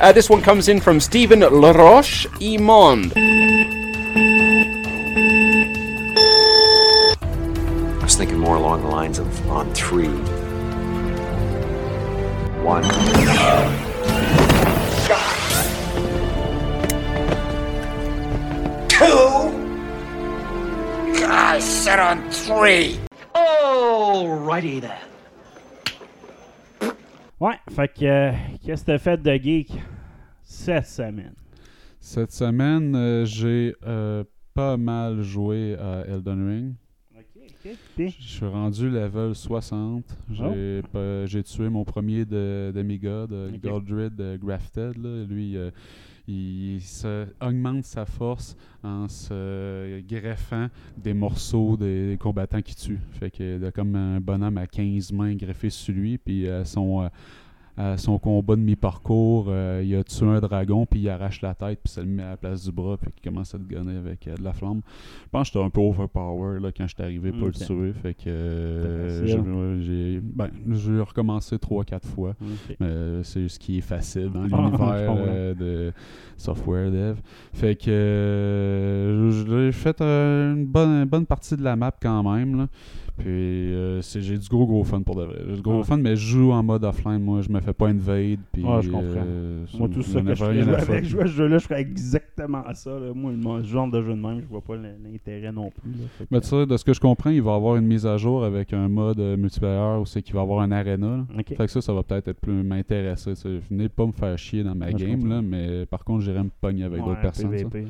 Uh, this one comes in from Stephen Laroche Imond. I was thinking more along the lines of on three. One. Two. I said on three. Alrighty then. Ouais, fait que euh, qu'est-ce que t'as fait de geek cette semaine? Cette semaine, euh, j'ai euh, pas mal joué à Elden Ring. Ok, Je suis rendu level 60. J'ai pas- j'ai tué mon premier de demigod, de. Goldred Grafted. là. Lui, euh, il augmente sa force en se greffant des morceaux des combattants qui tuent. Fait que comme un bonhomme à 15 mains greffé sur lui. Puis à son, euh, à son combat de mi-parcours, euh, il a tué un dragon, puis il arrache la tête, puis ça le met à la place du bras, puis il commence à te gonner avec euh, de la flamme. Je pense que j'étais un peu overpower là, quand je suis arrivé pour le tuer. Fait que euh, C'était j'ai ben, recommencé 3-4 fois. ok. Mais euh, c'est ce qui est facile dans Ah, l'univers euh, de software dev. Fait que euh, j'ai fait euh, une bonne, une bonne partie de la map quand même. là. Puis euh, c'est- j'ai du gros gros fun pour de vrai. J'ai du gros Ah. fun, mais je joue en mode offline. Moi, je me fais pas invade. Puis, je comprends. euh, Moi, tout ça que je jouer avec jouer à ce jeu-là, je ferais exactement ça. là. Moi, le genre de jeu de même, je vois pas l'intérêt non plus. là. Mais tu sais, de ce que je comprends, il va y avoir une mise à jour avec un mode euh, multiplayer où c'est qu'il va y avoir un arena. là. Ok. Fait que ça, ça va peut-être être plus m'intéresser. Venez pas me faire chier dans ma game, là, mais par contre, j'irai me pogner avec Ouais, d'autres personnes. PVP,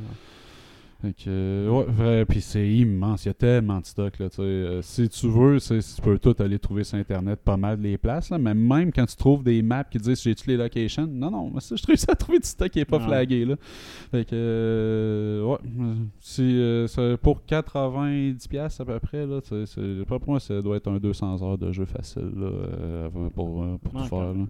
que, euh, ouais, vrai, puis c'est immense, il y a tellement de stock, là. Euh, si tu veux, tu peux tout aller trouver sur Internet, pas mal les places, là, mais même quand tu trouves des maps qui disent j'ai-tu les locations, non, non, mais ça, je réussis à trouver du stock qui est pas flagué, là. Fait que, euh, ouais, si, euh, pour 90$ à peu près, là, c'est- pas pour moi, ça doit être un 200 heures de jeu facile, là, pour, pour tout faire, là.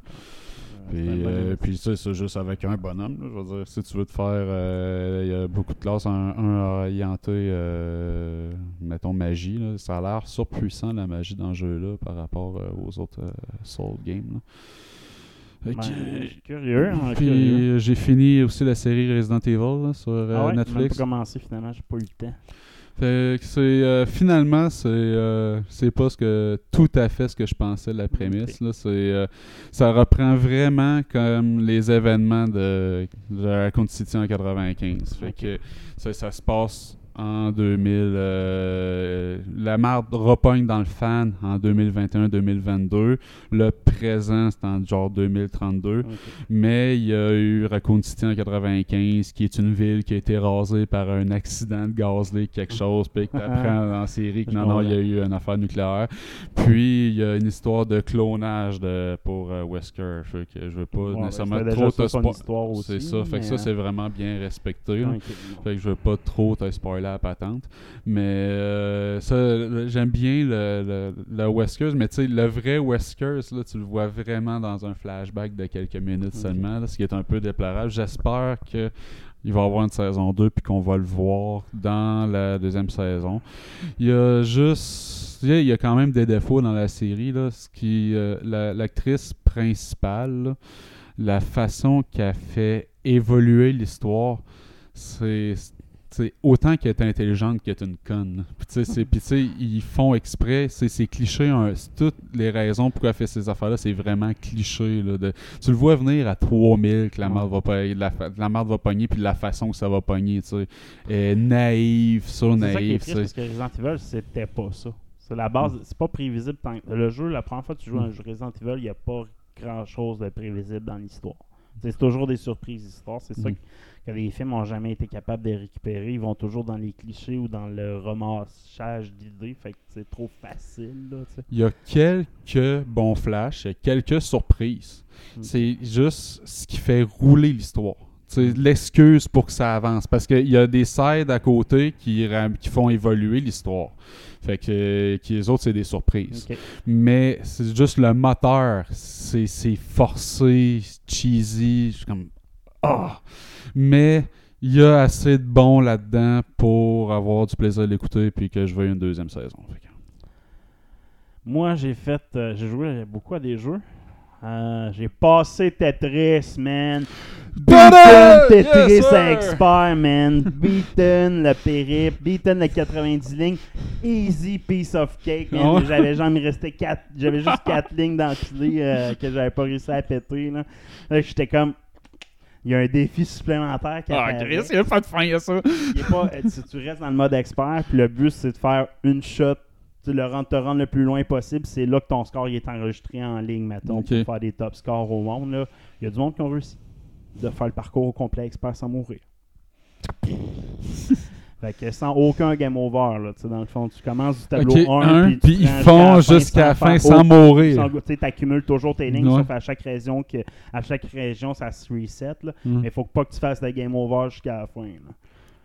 Puis, euh, puis ça, c'est juste avec un bonhomme. là, je veux dire, si tu veux te faire. euh, Il y a beaucoup de classes. Un, un orienté, euh, mettons, magie. là. Ça a l'air surpuissant, la magie dans ce jeu-là, par rapport aux autres Soul Games. Fait Ben, curieux. hein, puis j'ai fini aussi la série Resident Evil là, sur Ah ouais, Netflix. pas commencé finalement, j'ai pas eu le temps. Fait que c'est euh, finalement c'est euh, c'est pas ce que tout à fait ce que je pensais la prémisse là. C'est euh, ça reprend vraiment comme les événements de, de Raccoon City en 95 fait que ça, ça se passe en 2000 euh, la marde repogne dans le fan en 2021-2022 le présent c'est en genre 2032 Ok. mais il y a eu Raccoon City en 95, qui est une ville qui a été rasée par un accident de gaz quelque chose, puis que t'apprends en série que non, non, il y a eu une affaire nucléaire. Puis il y a une histoire de clonage de, pour euh, Wesker. Que je veux pas Ouais, ben, nécessairement trop te C'est ça. Fait que ça, c'est vraiment bien respecté. Fait que je veux pas trop te spoiler la patente. Mais euh, ça, j'aime bien le, le, le Weskers, mais tu sais, le vrai Weskers, là, tu le vois vraiment dans un flashback de quelques minutes seulement, là, ce qui est un peu déplorable. J'espère que il va y avoir une saison 2 puis qu'on va le voir dans la deuxième saison. Il y a juste. il y a- quand même des défauts dans la série. Là, ce qui, euh, la- L'actrice principale, là, la façon qu'elle fait évoluer l'histoire, c'est c'est autant qu'elle est intelligente qu'elle est une conne. Puis tu sais, ils font exprès, c'est cliché, hein, toutes les raisons pourquoi elle fait ces affaires-là, c'est vraiment cliché. Là, de, tu le vois venir à 3000 que la merde va, pogner- la, la va pogner, puis la façon que ça va pogner, tu sais. Naïve, sur C'est ça qui est triste parce que Resident Evil, c'était pas ça. C'est la base, c'est pas prévisible. Tant... Le jeu, la première fois que tu joues à un jeu Resident Evil, il n'y a pas grand chose de prévisible dans l'histoire. C'est toujours des surprises d'histoire. C'est ça Mm. Que, les films n'ont jamais été capables de récupérer. Ils vont toujours dans les clichés ou dans le remassage d'idées. Fait que c'est trop facile. Là. Il y a quelques bons flashs, il y a quelques surprises. Mm. C'est juste ce qui fait rouler l'histoire. tu sais, l'excuse pour que ça avance. Parce qu'il y a des sides à côté qui, font évoluer l'histoire. Fait que qui, les autres, c'est des surprises. Mais c'est juste le moteur, c'est c'est forcé, cheesy. Je suis comme. Ah! Mais il y a assez de bon là-dedans pour avoir du plaisir à l'écouter puis que je veuille une deuxième saison. Moi, j'ai fait. euh, j'ai joué beaucoup à des jeux. Euh, j'ai passé Tetris, man. Beaten! Tetris Yes, expert, man. Beaten le périple. Beaten le 90 lignes. Easy piece of cake, man. J'avais genre, il me restait 4. J'avais juste 4 lignes d'empilés euh, que j'avais pas réussi à péter, là. Là, j'étais comme. Il y a un défi supplémentaire qui Ah. Chris, il n'y a pas de fin à ça. Il est pas, euh, si tu restes dans le mode expert, puis le but c'est de faire une shot, tu le rendre, te rendre le plus loin possible. C'est là que ton score il est enregistré en ligne, mettons, pour faire des top scores au monde. là. Il y a du monde qui ont réussi de faire le parcours au complet expert sans mourir. fait que sans aucun game over, là, tu sais, dans le fond, tu commences du tableau Ok, 1, un, puis, puis ils font jusqu'à la fin sans mourir. Tu accumules toujours tes lignes, Ouais. sauf à chaque région que à chaque région ça se reset. Là. Mm. Mais il faut pas que tu fasses le game over jusqu'à la fin. là.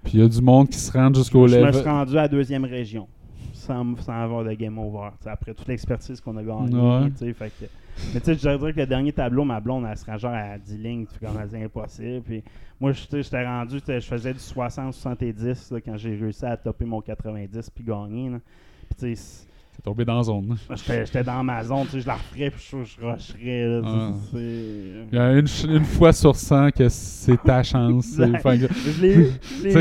Puis il y a du monde qui se rend jusqu'au Je me level. suis rendu à la deuxième région sans, sans avoir de game over. Après toute l'expertise qu'on a gagnée. Ouais. fait que- mais tu sais, je dirais que le dernier tableau, ma blonde, elle se genre à 10 lignes. Tu comme c'est impossible. Puis moi, j'étais rendu, je faisais du 60-70 là, quand j'ai réussi à topper mon 90 puis gagner. Puis tu sais, C'est tombé dans la zone. j'étais j'étais dans ma zone. t'sais, Je la referais puis je, je rusherais. c'est- Il y a une, une fois sur 100 que c'est ta chance. Je l'ai eu. Tu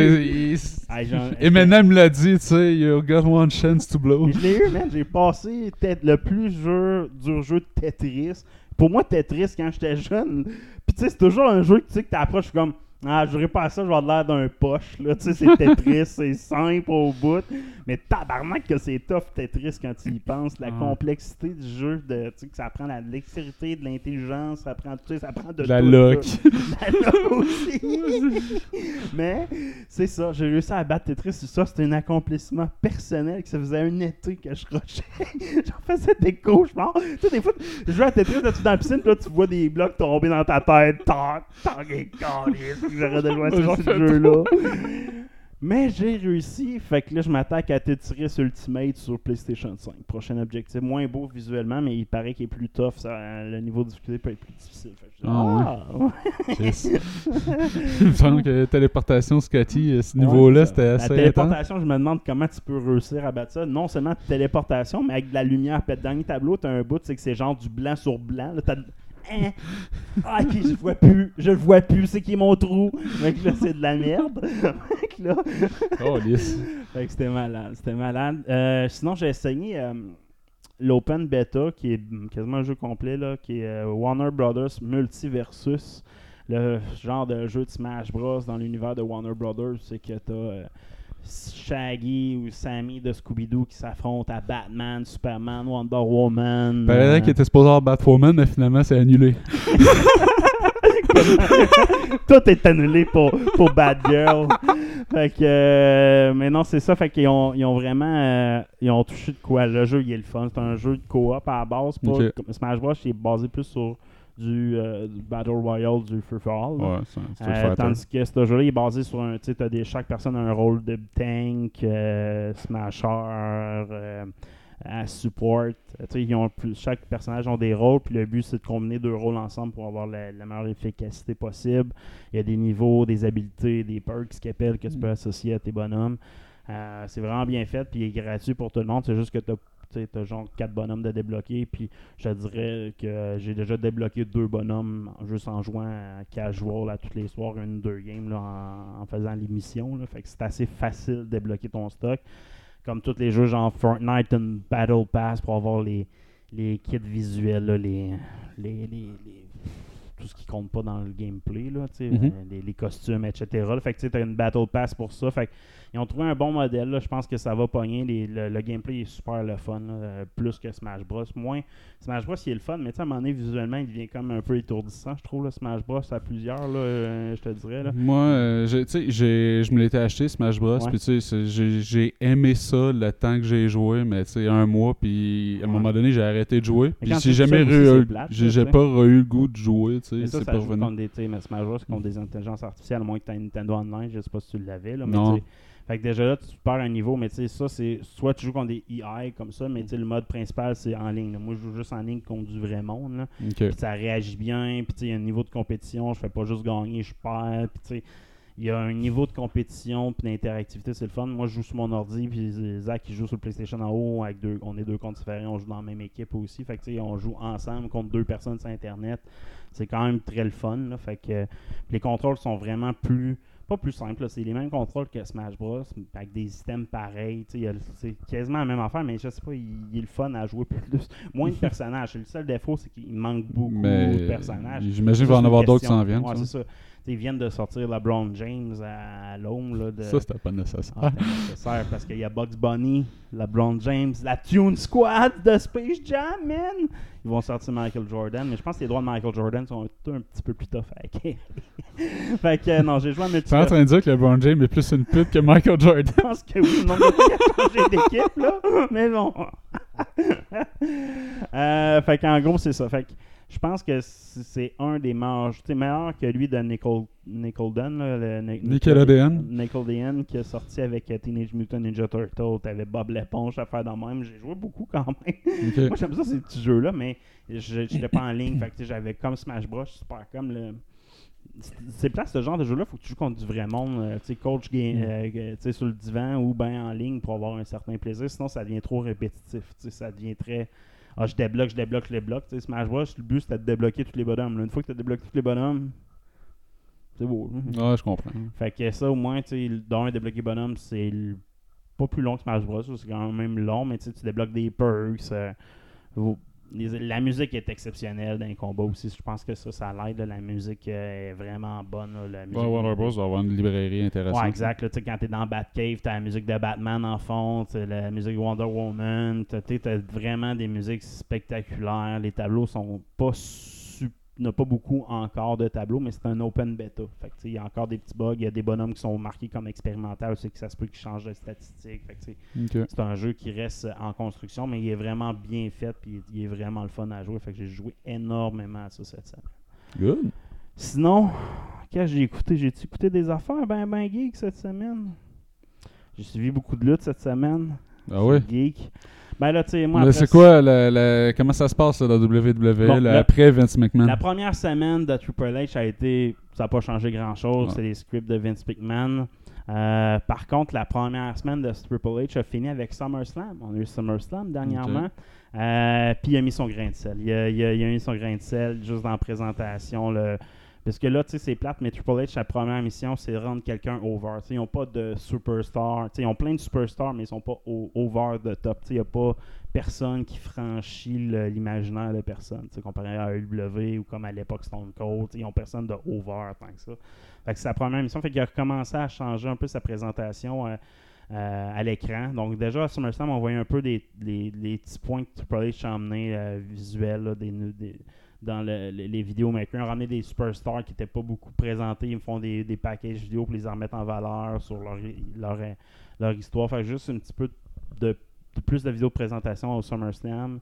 sais, Ah, genre, Eminem l'a dit, tu sais, you got one chance to blow. Je l'ai eu, man. J'ai passé le plus jeu, dur jeu de Tetris. Pour moi, Tetris, quand j'étais jeune, puis tu sais, c'est toujours un jeu que tu sais que t'approches, comme, ah, je pas à ça, je vais avoir l'air d'un poche, là. Tu sais, c'est Tetris, c'est simple au bout. Mais tabarnak que c'est tough, Tetris, quand tu y penses. La Ah. complexité du jeu, de, tu sais, que ça prend la dextérité, de l'intelligence, ça prend, tu sais, ça prend de La tout, lock. La lock aussi. Mais c'est ça, j'ai réussi à battre Tetris. Ça, c'était un accomplissement personnel que ça faisait un été que je rushais. J'en faisais des cauchemars. Tu sais, des fois, je jouais à Tetris, là, tu es dans la piscine, puis là, tu vois des blocs tomber dans ta tête. Tac, tac, calisse. J'aurais de jouer à ce jeu-là. Mais j'ai réussi, fait que là je m'attaque à Tetris Ultimate sur PlayStation 5. Prochain objectif, moins beau visuellement, mais il paraît qu'il est plus tough, ça, le niveau de difficulté peut être plus difficile. Fait que je dis, Ah ah, Yes. Il me semble que téléportation Scotty, à ce niveau-là, Ouais, c'était assez La intense. téléportation, je me demande comment tu peux réussir à battre ça. Non seulement téléportation, mais avec de la lumière. Puis le dernier tableau, t'as un bout, c'est que c'est genre du blanc sur blanc. Là, t'as... Hein? Ah, ok, je vois plus. Je le vois plus. C'est qui mon trou? Fait que là, c'est de la merde. fait que là... Oh, yes. Fait que c'était malade. C'était malade. Euh, sinon, j'ai essayé euh, l'Open Beta, qui est quasiment un jeu complet, là, qui est euh, Warner Brothers Multiversus. Le genre de jeu de Smash Bros. dans l'univers de Warner Brothers, c'est que t'as Shaggy ou Sammy de Scooby-Doo qui s'affrontent à Batman, Superman, Wonder Woman. Paraît euh, qu'il était supposé avoir Batwoman, mais finalement, c'est annulé. Tout est annulé pour, pour Bad Girl. fait que, euh, mais non, c'est ça. Fait qu'ils ont, ils ont vraiment euh, ils ont touché de quoi. Le jeu, il est le fun. C'est un jeu de coop à la base. Pas Smash Bros. est basé plus sur du, euh, du Battle Royale, du Free for All. Ouais, c'est Euh, tandis que ce jeu-là il est basé sur un. Tu sais, t'as des- chaque personne a un rôle de tank, euh, smasher, euh, à support. Tu sais, ils ont plus, chaque personnage a des rôles, puis le but c'est de combiner deux rôles ensemble pour avoir la, la meilleure efficacité possible. Il y a des niveaux, des habiletés, des perks qui appellent que tu peux associer à tes bonhommes. Euh, c'est vraiment bien fait, puis il est gratuit pour tout le monde. C'est juste que tu as, genre quatre bonhommes de débloquer, puis je te dirais que j'ai déjà débloqué deux bonhommes juste en jouant à casual à tous les soirs, une deux games là, en, en faisant là. Fait que c'est assez facile de débloquer ton stock. Comme tous les jeux genre Fortnite and Battle Pass pour avoir les, les kits visuels, là, les, les, les- les- tout ce qui compte pas dans le gameplay, là, tu Mhm. euh, les, les costumes, etc. là. Fait que tu as une Battle Pass pour ça. Fait que ils ont trouvé un bon modèle. là. Je pense que ça va pogner. Les- le, le gameplay est super le fun. là, euh, plus que Smash Bros. Moins. Smash Bros. il est le fun, mais tu sais, à un moment donné, visuellement, il devient comme un peu étourdissant, je trouve. Là, Smash Bros. à plusieurs, là, euh, je te dirais. Là. Moi, euh, tu sais, je me l'étais acheté Smash Bros. Ouais. Puis tu sais, j'ai aimé ça le temps que j'ai joué, mais tu sais, un mois, puis à un Ouais. moment donné, j'ai arrêté de jouer. Puis j'ai jamais j'ai pas eu le goût de jouer, tu sais. ça, joue contre des, mais Smash Bros, contre des intelligences artificielles, à moins que tu aies Nintendo Online, je sais pas si tu l'avais, là, mais Non. Fait que déjà là, tu perds un niveau, mais tu sais, ça, c'est soit tu joues contre des EI comme ça, mais tu sais, le mode principal, c'est en ligne. là. Moi, je joue juste en ligne contre du vrai monde, là. Ça réagit bien, puis tu sais, il y a un niveau de compétition, je fais pas juste gagner, je perds, puis tu sais, il y a un niveau de compétition puis d'interactivité, c'est le fun. Moi, je joue sur mon ordi, puis Zach, il joue sur le PlayStation en haut, avec deux, on est deux comptes différents, on joue dans la même équipe aussi, fait que tu sais, on joue ensemble contre deux personnes sur Internet. C'est quand même très le fun, là, fait que les contrôles sont vraiment plus pas plus simples, là, c'est les mêmes contrôles que Smash Bros, avec des systèmes pareils, c'est quasiment la même affaire, mais je sais pas, il, il est le fun à jouer plus. Moins de personnages, le seul défaut, c'est qu'il manque beaucoup Mais de personnages. j'imagine qu'il va en avoir d'autres qui s'en viennent. Ouais, c'est ça. Ils viennent de sortir LeBron James à l'homme. de... Ça, c'était pas nécessaire. Ah, nécessaire parce qu'il y a Bugs Bunny, LeBron James, la Tune Squad de Space Jam, man! Ils vont sortir Michael Jordan, mais je pense que les droits de Michael Jordan sont un, un petit peu plus tough à fait que euh, non, j'ai joué à Tu es en train de dire que LeBron James est plus une pute que Michael Jordan? Je pense que oui, fois qu'il a changé d'équipe, là. Mais bon. Euh, fait qu'en gros, c'est ça. Fait que je pense que c'est un des meilleurs. Tu meilleur que lui de Nickel, Nickelodeon, là, le Ni- Nickelodeon. Nickelodeon qui est sorti avec euh, Teenage Mutant Ninja Turtle. T'avais Bob l'éponge à faire dans le même. J'ai joué beaucoup quand même. Moi, j'aime ça, ces petits jeux-là, mais je n'étais pas en ligne. Fait que, j'avais comme Smash Bros. Super comme le. c'est- place ce genre de jeu-là, faut que tu joues contre du vrai monde, euh, tu sais, coach game, euh, euh, sais, sur le divan ou bien en ligne pour avoir un certain plaisir. Sinon, ça devient trop répétitif. Ça devient très. Ah, je débloque, je débloque, je débloque. Tu sais, Smash Bros, le but c'était de débloquer tous les bonhommes. là. Une fois que tu as débloqué tous les bonhommes, c'est beau. là. Ouais, je comprends. Fait que ça, au moins, dans un débloqué bonhomme, c'est pas plus long que Smash Bros. C'est quand même long, mais tu débloques des perks. euh, les- la musique est exceptionnelle dans les combats aussi. Je pense que ça, ça l'aide. La musique euh, est vraiment bonne. là. La musique Ouais, Warner Bros. va avoir une librairie intéressante. Ouais, exact. là, tu sais, quand t'es dans Batcave, t'as la musique de Batman en fond, la musique de Wonder Woman, t'as t'as vraiment des musiques spectaculaires. Les tableaux sont pas su- il n'y a pas beaucoup encore de tableaux, mais c'est un open beta. Fait il y a encore des petits bugs, il y a des bonhommes qui sont marqués comme expérimentaux, c'est que ça se peut qu'ils changent de statistiques. C'est un jeu qui reste en construction, mais il est vraiment bien fait, puis il est vraiment le fun à jouer. Fait que j'ai joué énormément à ça cette semaine. Good. Sinon, qu'est-ce que j'ai écouté? J'ai écouté des affaires ben ben geek cette semaine? J'ai suivi beaucoup de luttes cette semaine. Ah oui? Geek. Ben là, tu sais, moi, c'est quoi, le- le- comment ça se passe dans WWE Bon, là, le- après Vince McMahon? La première semaine de Triple H a été. Ça n'a pas changé grand-chose. Ouais. C'est les scripts de Vince McMahon. Euh, par contre, la première semaine de Triple H a fini avec SummerSlam. On a eu SummerSlam dernièrement. Euh, Puis il a mis son grain de sel. Il a, il a- il a mis son grain de sel juste dans la présentation. Le... Parce que là, tu sais, c'est plate, mais Triple H, sa première mission, c'est rendre quelqu'un over. Ils n'ont pas de superstar. Ils ont plein de superstars, mais ils sont pas over the top. Il n'y a pas personne qui franchit l'imaginaire de personne. Comparé à AEW ou comme à l'époque Stone Cold, ils n'ont personne de over tant que ça. Fait que sa première mission. Fait qu'il a recommencé à changer un peu sa présentation euh, euh, à l'écran. Donc déjà à SummerSlam, on voyait un peu des, les, les petits points que Triple H a emmenés euh, visuels des- dans le- le- les vidéos ont ramené des superstars qui n'étaient pas beaucoup présentés. Ils me font des, des packages vidéo pour les remettre en valeur sur leur, leur, leur histoire. Fait juste un petit peu de, plus de vidéos de présentation au SummerSlam.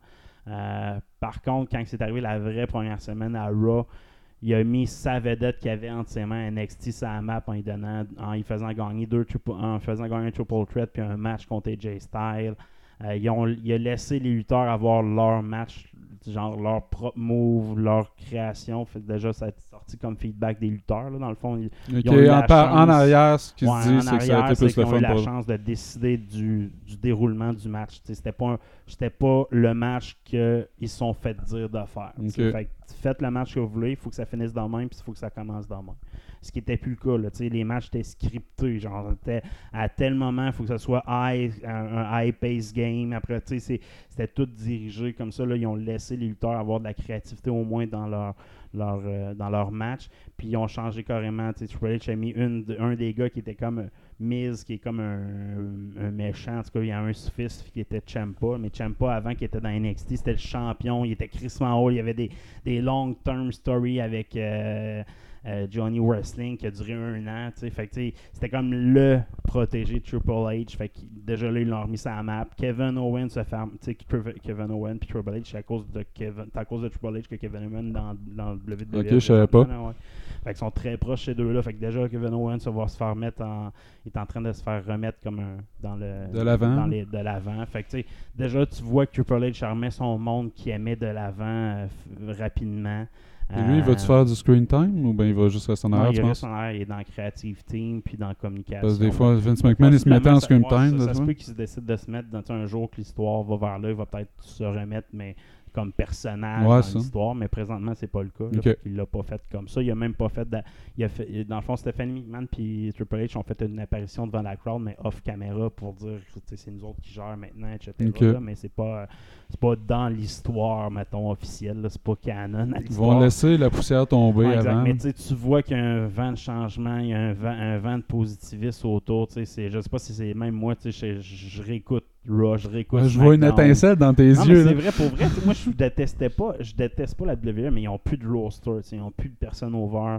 Euh, par contre, quand c'est arrivé la vraie première semaine à Raw, il a mis sa vedette qu'il avait entre ses mains NXT sa map en lui faisant gagner deux en faisant gagner un triple threat puis un match contre AJ Styles. Euh, il a laissé les lutteurs avoir leur match, genre leur propre move, leur création. Fait déjà, ça a été sorti comme feedback des lutteurs. Là, dans le fond, ils, ont eu la en, en chance- arrière, ce qui Ouais, se dit, en c'est que ça a été plus le qu'ils ont eu la chance de décider du, du déroulement du match. C'était pas, un- pas le match qu'ils se sont fait dire de faire. Fait faites le match que vous voulez, il faut que ça finisse dans le même, puis il faut que ça commence dans le même. Ce qui était plus le cas. Là, les matchs étaient scriptés. Genre, à tel moment, il faut que ce soit high, un, high-pace game. Après, c'était tout dirigé comme ça. Là, ils ont laissé les lutteurs avoir de la créativité au moins dans leur, leur, euh, dans leur match. Puis ils ont changé carrément. Triple H a mis un des gars qui était comme euh, Miz, qui est comme un, un méchant. En tout cas, il y a un fils qui était Champa. Mais Champa, avant, qui était dans NXT, c'était le champion. Il était Chris haut. Il y avait des, des long-term stories avec. euh, euh, Johnny Wrestling qui a duré un an. c'était comme le protégé de Triple H. Fait que déjà là, ils l'ont remis sur la map. Kevin Owens se fait. Tu sais, Triple- Kevin Owens puis Triple H, c'est à cause de Kevin. À cause de Triple H que Kevin Owens dans, dans le WWE. Ok, je savais pas. là, ouais. Fait qu'ils sont très proches ces deux-là. Fait que déjà, Kevin Owens va se faire mettre en. Il est en train de se faire remettre comme un. Dans le. De l'avant. dans les- de l'avant. Fait que tu sais, déjà, tu vois que Triple H remet son monde qui aimait de l'avant euh, rapidement. Et lui, il va-tu Euh, faire du screen time ou bien il va juste rester en non, arrière, il tu reste penses? en arrière, il est dans Creative Team puis dans Communication. Parce que des fois, Vince McMahon, il se mettait en screen ça- time. là, Ça, tu se peut qu'il se décide de se mettre dans un jour que l'histoire va vers là, il va peut-être se remettre, mais comme personnage Ouais, dans ça. l'histoire, mais présentement, c'est pas le cas. là, Ok. fait qu'il l'a pas fait comme ça. Il a même pas fait. de- il a fait dans le fond, Stephanie McMahon puis Triple H ont fait une apparition devant la crowd, mais off caméra pour dire c'est nous autres qui gèrent maintenant, etc. Ok. là, mais c'est pas, c'est pas dans l'histoire, mettons, officielle. C'est pas canon à Ils vont laisser la poussière tomber Ouais, avant. Mais tu vois qu'il y a un vent de changement, il y a un vent, un vent de positivisme autour. c'est- Je sais pas si c'est même moi, je, je- réécoute Raw, je réécoute. Ouais, je vois une étincelle dans tes Non, yeux. c'est vrai, pour vrai, moi je détestais pas, je déteste pas la WWE, mais ils ont plus de roster, ils ont plus de personnes over.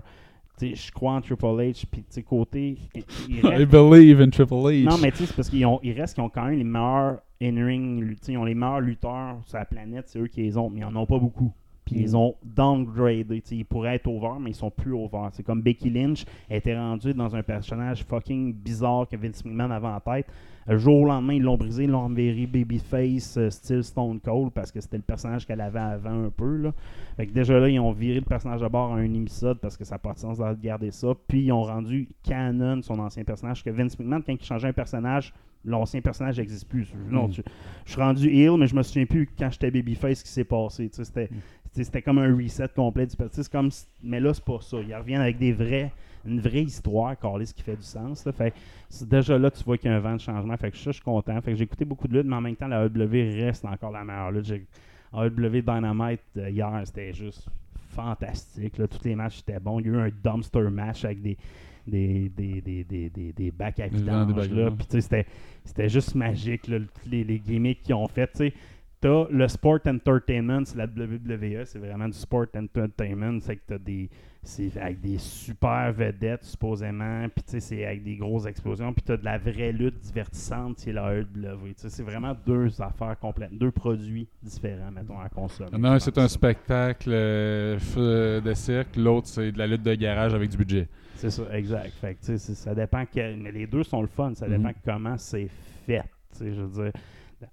Je crois en Triple H, puis côté. il- il I believe in Triple H. non, mais tu sais, c'est parce qu'ils ont, ils restent qu'ils ont quand même les meilleurs in-ring, ils ont les meilleurs lutteurs sur la planète, c'est eux qui les ont, mais ils en ont pas beaucoup. Puis ils Mm. ont downgradé, ils pourraient être over, mais ils sont plus over. C'est comme Becky Lynch a été rendue dans un personnage fucking bizarre que Vince McMahon avait en tête. Le jour au lendemain, ils l'ont brisé, ils l'ont enverré Babyface, euh, style Stone Cold, parce que c'était le personnage qu'elle avait avant un peu. Là. Fait que déjà là, ils ont viré le personnage de bord à un épisode parce que ça n'a pas de sens de garder ça. Puis ils ont rendu canon son ancien personnage. Que Vince McMahon, quand il changeait un personnage, l'ancien personnage n'existe plus. Non, Mm. tu- je suis rendu heel, mais je me souviens plus quand j'étais Babyface ce qui s'est passé. Tu sais, C'était comme un reset complet du. C'est comme Mais là, c'est pas ça. Ils reviennent avec des vrais, une vraie histoire, Carlis, qui fait du sens. Là. Fait déjà là, tu vois qu'il y a un vent de changement. Fait que ça, je suis content. Fait que j'ai écouté beaucoup de luttes, mais en même temps, la AEW reste encore la meilleure lutte. AEW Dynamite euh, hier, c'était juste fantastique. Là. Tous les matchs étaient bons. Il y a eu un dumpster match avec des des, des, des, des, des, des bacs à vidange. c'était, c'était juste magique, là, les, les gimmicks qu'ils ont fait. T'as le sport entertainment, c'est la WWE, c'est vraiment du sport entertainment. C'est que t'as des. C'est avec des super vedettes, supposément. Puis tu sais, c'est avec des grosses explosions. Puis t'as de la vraie lutte divertissante, c'est la. Tu sais, c'est vraiment deux affaires complètes, deux produits différents, mettons, à consommer. Non, c'est un spectacle euh, de cirque. L'autre, c'est de la lutte de garage avec du budget. C'est ça, exact. Fait que, ça dépend. que- mais les deux sont le fun. Ça dépend Mhm. comment c'est fait. Je veux dire,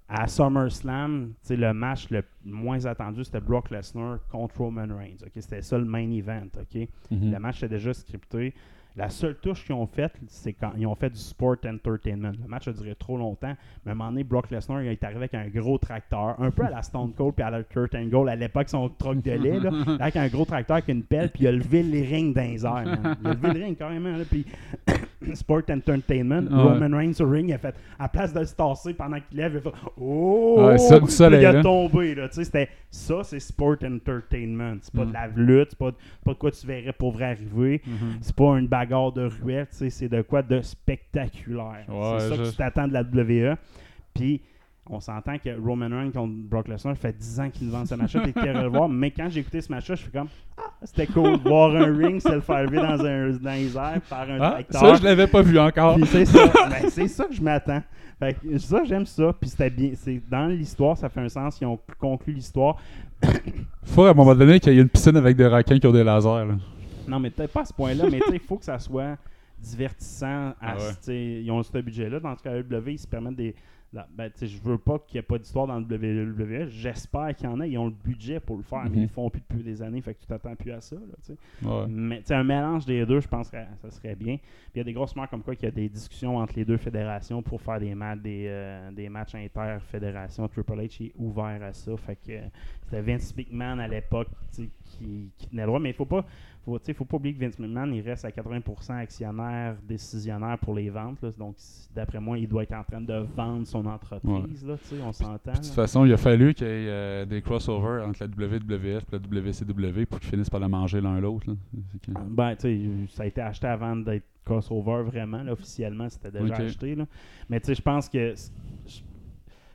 à SummerSlam, le match le moins attendu, c'était Brock Lesnar contre Roman Reigns. C'était ça le main event. ok? Mhm. Le match était déjà scripté. La seule touche qu'ils ont faite, c'est quand ils ont fait du sport entertainment. Le match a duré trop longtemps. Mais à un moment donné, Brock Lesnar il est arrivé avec un gros tracteur, un peu à la Stone Cold puis à la Kurt Angle à l'époque, son truc de lait, là, avec un gros tracteur avec une pelle, puis il a levé les rings dans les airs. man. Il a levé le ring carrément. Là, puis Sport Entertainment, Ouais. Roman Reigns au ring, il a fait, à place de le tasser pendant qu'il lève, il a fait Oh! Ouais, ça, du Puis soleil, il a tombé. Là, tu sais, c'était, ça, c'est Sport Entertainment. C'est pas Mm. de la lutte, c'est pas, pas de quoi tu verrais pour vrai arriver. Mhm. C'est pas une bagarre de ruelle, tu sais, c'est de quoi de spectaculaire. Ouais, c'est ça je- que tu t'attends de la WWE. Puis, on s'entend que Roman Reigns contre Brock Lesnar, fait 10 ans qu'il nous vend ce t'es curieux de le voir. Mais quand j'ai écouté ce match-là, je fais comme Ah, c'était cool. Voir un ring, se le faire dans, un, dans les airs par un Ah, ça, je l'avais pas vu encore. C'est ça. Ben, c'est ça que je m'attends. Fait que ça, j'aime ça. Puis c'était bien. C'est, dans l'histoire, ça fait un sens. Ils ont conclu l'histoire. Faut à un moment donné qu'il y ait une piscine avec des requins qui ont des lasers. là. Non, mais peut-être pas à ce point-là, mais tu sais, il faut que ça soit divertissant. À, Ah ouais. ils ont ce budget-là. Dans ce cas, AEW, ils se permettent des. La- ben, je veux pas qu'il n'y ait pas d'histoire dans le WWE. J'espère qu'il y en a. Ils ont le budget pour le faire, mais Mhm. ils le font plus depuis des années. Fait que tu t'attends plus à ça. Là. Ouais. Mais un mélange des deux, je pense que ça serait bien. Puis il y a des grosses marques comme quoi qu'il y a des discussions entre les deux fédérations pour faire des, matchs des, euh, des matchs inter-fédérations. Triple H est ouvert à ça. Fait que euh, c'était Vince McMahon à l'époque qui, qui tenait le droit. Mais il faut pas. Faut, faut pas oublier que Vince McMahon, il reste à 80% actionnaire, décisionnaire pour les ventes. là. Donc, d'après moi, il doit être en train de vendre son entreprise. Là, on s'entend. De toute façon, il a fallu qu'il y ait euh, des crossovers entre la WWF et la WCW pour qu'ils finissent par la manger l'un l'autre. que- Ben, tu sais, ça a été acheté avant d'être crossover vraiment. là, officiellement, c'était déjà acheté. Là. Mais tu sais, je pense que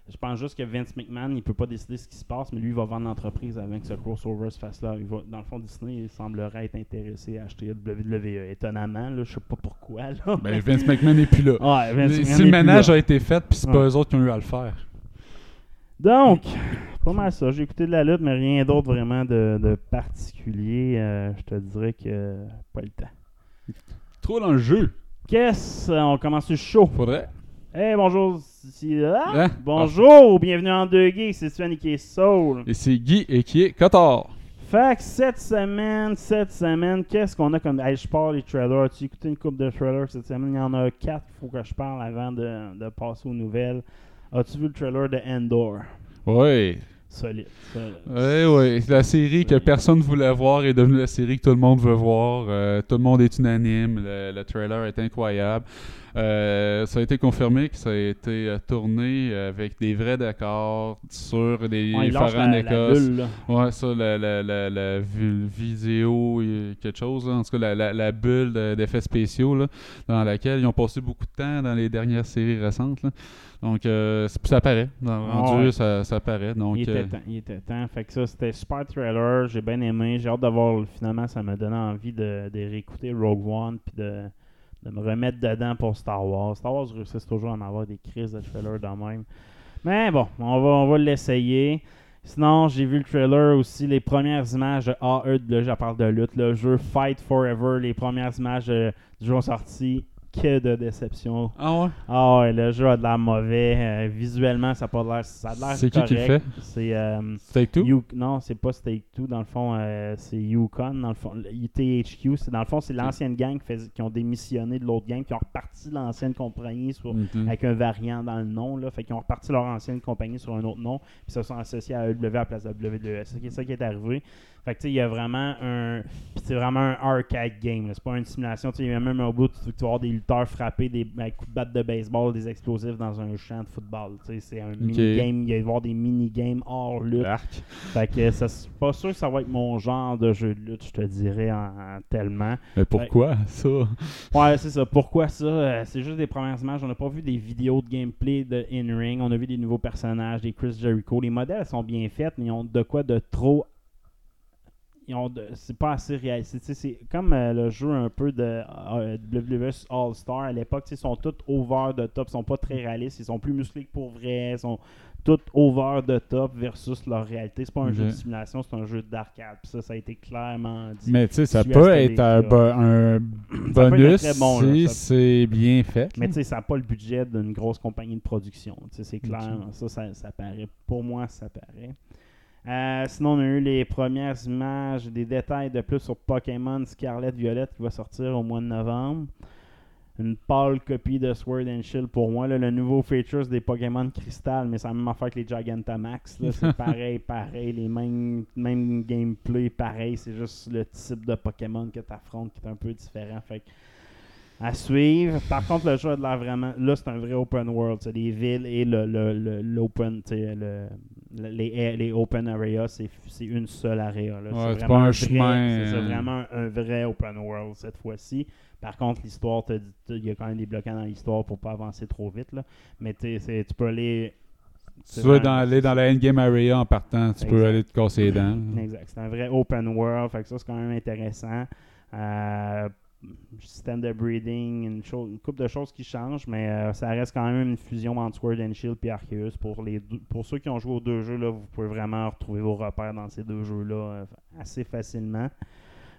je- pense juste que Vince McMahon, il peut pas décider ce qui se passe, mais lui, il va vendre l'entreprise avant que ce crossover se fasse là. Il va, dans le fond, Disney, il semblerait être intéressé à acheter WWE. Étonnamment, là, je sais pas pourquoi. Là, Ben, Vince McMahon n'est plus là. Ouais, Vince si le ménage a été fait, puis c'est Ouais. pas eux autres qui ont eu à le faire. Donc, pas mal ça. J'ai écouté de la lutte, mais rien d'autre vraiment de, de particulier. Euh, je te dirais que pas le temps. Trop dans le jeu. Qu'est-ce? On commence le show. Faudrait. Hey, bonjour. Ah, Hein? Bonjour, bienvenue en 2 gays. C'est Sven qui est Soul. Et c'est Guy et qui est Cotard. Fait que cette semaine, cette semaine, qu'est-ce qu'on a comme. Hey, je parle les trailers. As-tu écouté une coupe de trailers cette semaine? Il y en a quatre. Il faut que je parle avant de, de passer aux nouvelles. As-tu vu le trailer de Endor? Ouais. Solide. Ouais, ouais. La série que personne voulait voir est devenue la série que tout le monde veut voir. Euh, tout le monde est unanime. Le, le trailer est incroyable. Euh, ça a été confirmé que ça a été euh, tourné avec des vrais décors sur des Ouais, pharaons d'Écosse. bulle, là. Ouais, ça, la, la, la, la vi- vidéo, euh, quelque chose, là. en tout cas, la, bulle de- d'effets spéciaux, là, dans laquelle ils ont passé beaucoup de temps dans les dernières séries récentes. là. Donc, euh, ça paraît. Dans le rendu, Ouais. ça, ça paraît. Donc, il euh, était temps, il était temps. Fait que ça, c'était super trailer. J'ai bien aimé. J'ai hâte de voir. Finalement, ça m'a donné envie de, de réécouter Rogue One puis de, de me remettre dedans pour Star Wars. Star Wars réussissent toujours à m'avoir des crises de trailer de même. Mais bon, on va, on va l'essayer. Sinon, j'ai vu le trailer aussi, les premières images de AE, là, je parle de lutte, le jeu Fight Forever, les premières images euh, du jeu ont sorti. Que de déception. Ah ouais? Ah ouais, le jeu a de l'air mauvais. Euh, visuellement, ça a pas l'air. Ça a l'air C'est qui qui le correct. fait? C'est. euh, Take Two? You- non, c'est pas Stake 2. Dans le fond, euh, c'est Yukon. Dans le fond. C'est, dans le fond, c'est l'ancienne gang qui, ont démissionné de l'autre gang, qui ont reparti l'ancienne compagnie sur- Mhm. avec un variant dans le nom. Là, fait qu'ils ont reparti leur ancienne compagnie sur un autre nom, puis se sont associés à AEW à la place de WWE. C'est ça qui est arrivé. Fait que tu sais, il y a vraiment un. C'est vraiment un arcade game. C'est pas une simulation. Tu sais, il y a même un bout où tu, vas avoir des lutteurs frapper des avec coups de batte de baseball, des explosifs dans un champ de football. Tu sais, c'est un mini-game. Il va y avoir des mini-games hors lutte. Fait que ça, c'est pas sûr que ça va être mon genre de jeu de lutte, je te dirais, en, en tellement. Mais pourquoi ça? Ouais, c'est ça. Pourquoi ça? Euh, C'est juste des premières images. On n'a pas vu des vidéos de gameplay de in-ring. On a vu des nouveaux personnages, des Chris Jericho. Les modèles sont bien faits, mais ils ont de quoi de trop. C'est pas assez réaliste. C'est comme euh, le jeu un peu de euh, All-Star à l'époque. Ils sont tous over de top. Ils sont pas très réalistes. Ils sont plus musclés que pour vrai. Ils sont tous over de top versus leur réalité. C'est pas un jeu de simulation, c'est un jeu d'arcade. Ça, ça a été clairement dit. Mais tu sais, ça peut être un, être bonus bon, si c'est bien fait. Mais tu sais, ça n'a pas le budget d'une grosse compagnie de production. C'est clair. Ça, ça paraît. Pour moi, ça paraît. Euh, sinon, on a eu les premières images, des détails de plus sur Pokémon Scarlet Violet qui va sortir au mois de novembre. Une pâle copie de Sword and Shield pour moi. là, le nouveau features des Pokémon Crystal, mais c'est la même affaire que les Gigantamax. là. C'est pareil, pareil. Les mêmes, mêmes gameplay, pareil. C'est juste le type de Pokémon que tu affrontes qui est un peu différent. Fait que à suivre. Par contre, le jeu a de l'air vraiment. Là, c'est un vrai open world. C'est des villes et le, le, le- l'open. sais, Le, le- les, les open areas, c'est, c'est une seule area. Là. Ouais, c'est pas un vrai- chemin, C'est ça, euh. vraiment un, vrai open world cette fois-ci. Par contre, l'histoire, il y a quand même des bloquants dans l'histoire pour pas avancer trop vite. Là. Mais tu sais, c'est- tu peux aller. Tu veux dans, aller dans la endgame area en partant, tu peux aller te casser les dents. Exact. C'est un vrai open world. Fait que ça, c'est quand même intéressant. Euh, système de breeding, une, couple de choses qui changent, mais euh, ça reste quand même une fusion entre Sword and Shield et Arceus. Pour, les deux- pour ceux qui ont joué aux deux jeux, là, vous pouvez vraiment retrouver vos repères dans ces deux jeux-là euh, assez facilement.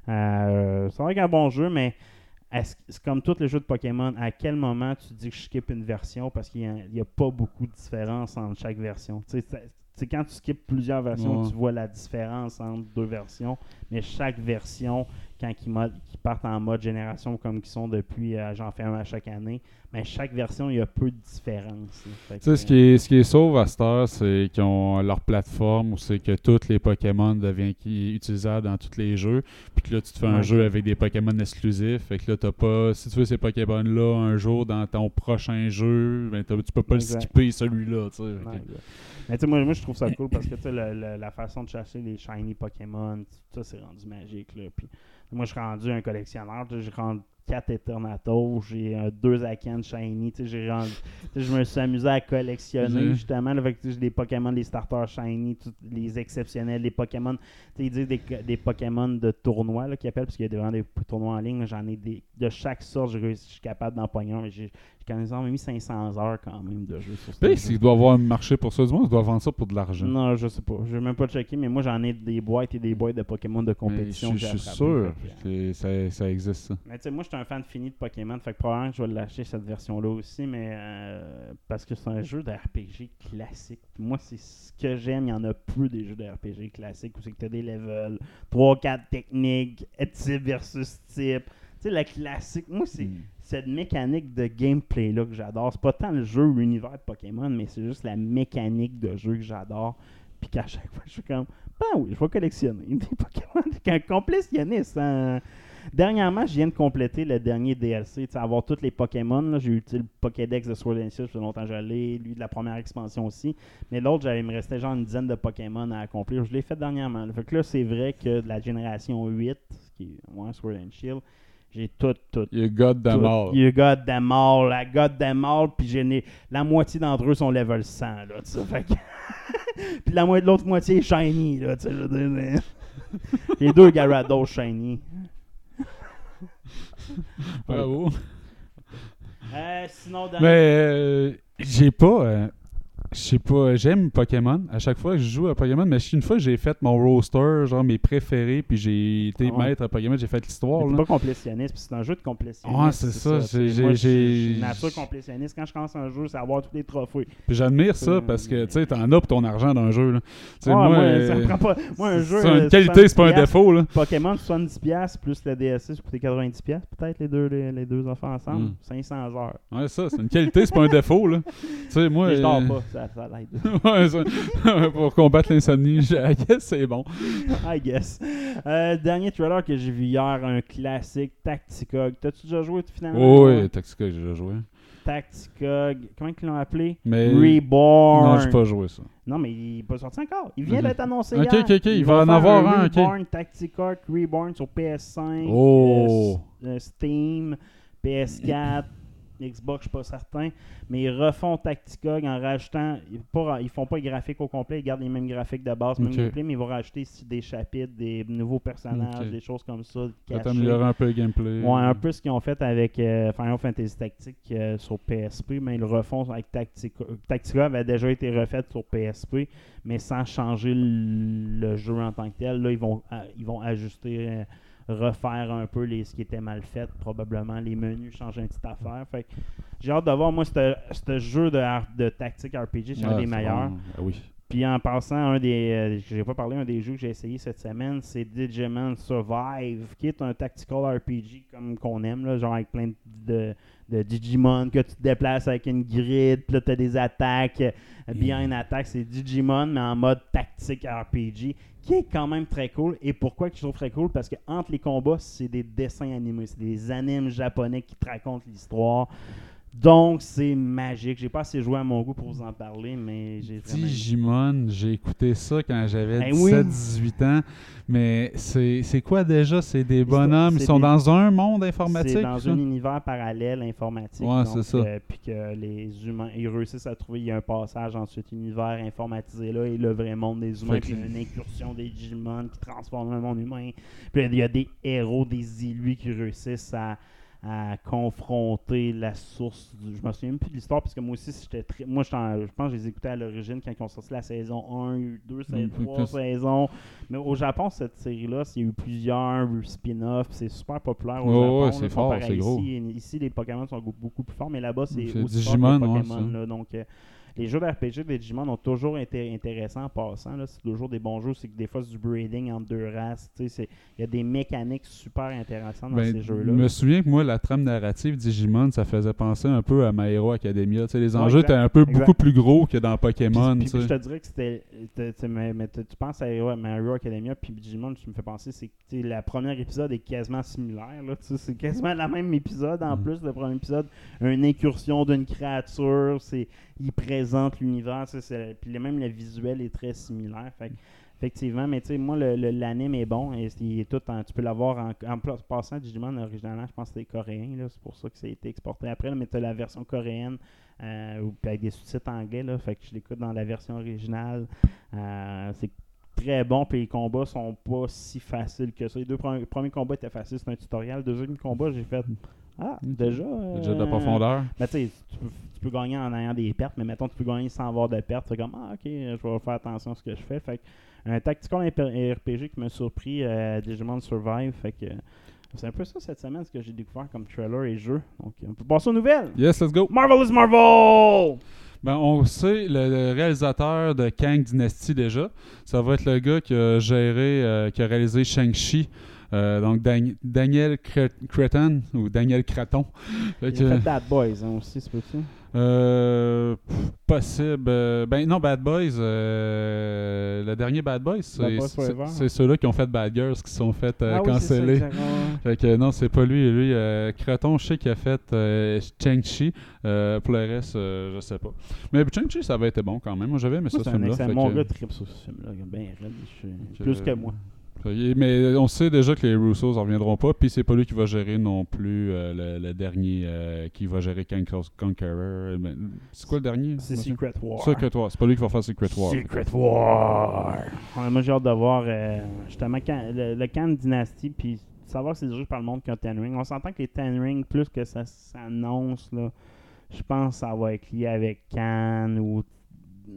Euh, c'est vrai qu'un bon jeu, mais c'est comme tous les jeux de Pokémon, à quel moment tu dis que je skip une version parce qu'il n'y a, pas beaucoup de différence entre chaque version? C'est- c'est quand tu skippes plusieurs versions, Ouais. tu vois la différence entre deux versions, mais chaque version, quand ils, partent en mode génération comme ils sont depuis, euh, j'en un à chaque année, mais chaque version, il y a peu de différence. Tu sais, ce qui est, ce qui est sauve à cette heure, c'est qu'ils ont leur plateforme où c'est que tous les Pokémon deviennent qui- utilisables dans tous les jeux. Puis que là, tu te fais un Ouais. jeu avec des Pokémon exclusifs. Fait que là, t'as pas. Si tu veux ces Pokémon-là un jour dans ton prochain jeu, ben tu peux pas Exact. le skipper celui-là. tu sais. Fait Ouais, que- ouais. Mais tu sais, moi, moi, je trouve ça cool parce que tu le- la façon de chercher les shiny Pokémon, ça, c'est rendu magique. Là. Puis, moi, je suis rendu un collectionneur. tu sais, j'ai rendu- 4 Eternatos, j'ai un 2 Aken Shiny. tu sais, je me suis amusé à collectionner Mhm. justement. Là, fait que, des Pokémon, des starters Shiny, tous les exceptionnels, des Pokémon. tu sais, Ils disent des, des Pokémon de tournoi là, qu'ils appellent, parce qu'il y a vraiment des tournois en ligne. J'en ai des, de chaque sorte, je suis capable d'en pogner un. Quand même mis 500 heures quand même de jeu sur ce Ben, jeu. s'il doit avoir un marché pour ça, du moins, il doit vendre ça pour de l'argent. Non, je sais pas. Je vais même pas checker, mais moi j'en ai des boîtes et des boîtes de Pokémon de Mais compétition. je suis sûr que- ça, ça existe, ça. Mais tu sais, moi je suis un fan fini de Pokémon, fait que probablement que je vais l'acheter cette version-là aussi, mais euh, parce que c'est un jeu de RPG classique. Moi, c'est ce que j'aime. Il y en a plus des jeux de RPG classiques où c'est que tu as des levels, 3-4 techniques, type versus type. Tu sais, la classique, moi c'est Mm. Cette mécanique de gameplay là que j'adore. C'est pas tant le jeu ou l'univers de Pokémon, mais c'est juste la mécanique de jeu que j'adore. Puis qu'à chaque fois, je suis comme, ben oui, je vais collectionner des Pokémon. Qu'un complétionniste. hein. Dernièrement, je viens de compléter le dernier DLC. Avoir tous les Pokémon. J'ai sais, le Pokédex de Sword and Shield, ça longtemps que je l'ai. Lui de la première expansion aussi. Mais l'autre, j'avais- me restait genre une dizaine de Pokémon à accomplir. Je l'ai fait dernièrement. Fait que là, c'est vrai que de la génération 8, qui est ouais, Sword and Shield, j'ai tout, tout, Il y a God tout. Damar. You got them all, I got them all, puis j'ai la moitié d'entre eux sont level 100, là, tu sais, fait que- puis la mo- l'autre moitié est shiny, là, tu sais, Les deux Gyarados shiny. Bravo. Euh, sinon, dans... Mais euh, j'ai pas. euh, je sais pas, j'aime Pokémon. À chaque fois que je joue à Pokémon, mais une fois j'ai fait mon roster, genre mes préférés, puis j'ai été Ah ouais. maître à Pokémon, j'ai fait l'histoire. T'es pas complétionniste, puis c'est un jeu de complétionniste. Ouais, c'est ça, c'est- j'ai- nature complétionniste. Quand je commence un jeu, c'est avoir tous les trophées. Puis j'admire ça Euh, parce que tu sais, t'en as pour ton argent dans un jeu. Là. Moi, moi, euh, ça me prend pas... Moi, un jeu... c'est euh, une qualité, c'est pas un 70$, défaut. Là. Pokémon 70$ plus le DLC, ça coûtait 90$, peut-être les deux, les, les deux enfants ensemble. Mm. 500 heures. Ouais, ça, c'est une qualité, c'est pas un défaut. Là. Tu sais, moi. Je dors euh, pas, ça, ça l'aide. ouais, ça- pour combattre l'insomnie, je I guess, c'est bon. I guess. Euh, dernier trailer que j'ai vu hier, un classique, Tacticog. T'as-tu déjà joué finalement? Oh, oui, Tactica, j'ai déjà joué. Tacticog. Comment ils l'ont appelé? Mais. Reborn. Non, j'ai pas joué ça. Non, mais il n'est pas sorti encore. Il vient Ok. d'être annoncé Ok, hier. ok, ok, il va en faire avoir un, ok. Reborn, Tacticog Reborn sur PS5, Oh. euh, euh, Steam, PS4, Xbox, je suis pas certain. Mais ils refont Tacticog en rajoutant. Ils, pas- ils font pas les graphiques au complet, ils gardent les mêmes graphiques de base, même gameplay, mais ils vont rajouter ici des chapitres, des nouveaux personnages, des choses comme ça. Ça améliorer un peu le gameplay. Ouais, un peu ce qu'ils ont fait avec euh, Final Fantasy Tactique euh, sur PSP, mais ils le refont avec Tactica. Tactica avait déjà été refait sur PSP, mais sans changer le, le jeu en tant que tel. Là, ils vont, euh, ils vont ajuster, euh, refaire un peu les, ce qui était mal fait, probablement les menus, changer une petite affaire. Fait j'ai hâte de voir, moi, ce jeu de, de tactique RPG, c'est un Ouais, des meilleurs. bon. Ah oui. Puis en passant, un des. euh, j'ai pas parlé, un des jeux que j'ai essayé cette semaine, c'est Digimon Survive, qui est un tactical RPG comme qu'on aime, là, genre avec plein de, de Digimon que tu te déplaces avec une grid, puis là tu as des attaques. euh, Bien une attaque, c'est Digimon, mais en mode tactique RPG, qui est quand même très cool. Et pourquoi que je trouve très cool Parce que entre les combats, c'est des dessins animés, c'est des animes japonais qui te racontent l'histoire. Donc, c'est magique. J'ai pas assez joué à mon goût pour vous en parler, mais j'ai vraiment... Digimon, j'ai écouté ça quand j'avais Ben oui. 17-18 ans. Mais c'est quoi déjà? C'est des bonhommes, ils sont des- dans un monde informatique C'est dans ça? un univers parallèle informatique. Ouais, c'est ça. euh, puis que les humains, ils réussissent à trouver, il y a un passage cet univers informatisé là et le vrai monde des humains. Puis il y a que- une incursion des Digimon qui transforme le monde humain. Puis il y a des héros, des illus qui réussissent à, à confronter la source. Du... Je me souviens même plus de l'histoire parce que moi aussi, j'étais très. Moi, je pense que je les écoutais à l'origine quand ils ont sorti la saison 1, 2, Mm, 3 plus. saisons. Mais au Japon, cette série-là, il y a eu plusieurs spin-offs. C'est super populaire au Ouais, Japon. c'est fort, c'est gros. Ici, les Pokémon sont beaucoup plus forts, mais là-bas, c'est aussi Digimon, fort que ouais, Pokémon. là. donc, euh, les jeux d'RPG des Digimon ont toujours été intéressants en passant. C'est toujours des bons jeux. C'est que des fois, c'est du breeding entre deux races. Il y a des mécaniques super intéressantes dans Ben, ces je jeux-là. me souviens que moi, la trame narrative Digimon, ça faisait penser un peu à My Hero Academia. Les enjeux étaient un peu Exact. beaucoup plus gros que dans Pokémon. Puis- puis je te dirais que c'était. mais, tu penses à Hero, à Hero Academia, puis Digimon, tu me fais penser, c'est que la première épisode est quasiment similaire. C'est quasiment le même épisode en Mhm. plus. Le premier épisode, une incursion d'une créature, c'est il présente l'univers. Puis même le visuel est très similaire. Effectivement, mais tu sais, moi, l'anime est bon. Et tout tu peux l'avoir en, passant Digimon originalement, je pense que c'était coréen. C'est pour ça que ça a été exporté après. mais tu as la version coréenne euh, ou- avec des sous-titres anglais. Fait que je l'écoute dans la version originale. Euh, c'est très bon. Puis les combats sont pas si faciles que ça. Les deux premiers, premiers combats étaient faciles. C'est un tutoriel. Le deuxième combat, j'ai fait. Ah, déjà. Déjà de la euh, profondeur. mais tu sais, tu peux, tu peux gagner en ayant des pertes, mais mettons, tu peux gagner sans avoir de pertes. C'est comme, ah, ok, je vais faire attention à ce que je fais. Fait que, un tactical RPG qui m'a surpris, euh, Digimon Survive. Fait que, c'est un peu ça cette semaine, ce que j'ai découvert comme trailer et jeu. Donc, on peut passer aux nouvelles. Yes, let's go. Marvel is Marvel! Ben, on sait le, le réalisateur de Kang Dynasty déjà. Ça va être le gars qui a géré, euh, qui a réalisé Shang-Chi. Euh, donc Dan- Daniel Cre- Creton ou Daniel Craton. Fait Il a fait Bad Boys hein, aussi, c'est peux-tu? euh, possible. euh, ben non, Bad Boys. euh, le dernier Bad Boys, c'est ceux-là qui ont fait Bad Girls qui sont fait euh, ah canceller. Fait que non, c'est pas lui. Lui, euh, Creton, je sais qu'il a fait euh, Shang-Chi. Euh, pour le reste, euh, je sais pas. Mais Shang-Chi, ça avait été bon quand même. Moi, j'avais aimé ça, ce film-là. Mon que- gars tripe sur ce film-là. Je Plus que moi. Mais on sait déjà que les Russos en reviendront pas. Puis c'est pas lui qui va gérer non plus euh, le, le dernier euh, qui va gérer Kang Cross Conqueror. C'est quoi le dernier? C'est? Secret War. Secret War. C'est pas lui qui va faire Secret War. Secret War. Ouais, moi, j'ai hâte de voir euh, justement quand- le, le Khan Dynasty, puis savoir si c'est dirigé par le monde qui a Ten Ring. On s'entend que les Ten Ring, plus que ça s'annonce, là, je pense que ça va être lié avec Khan ou.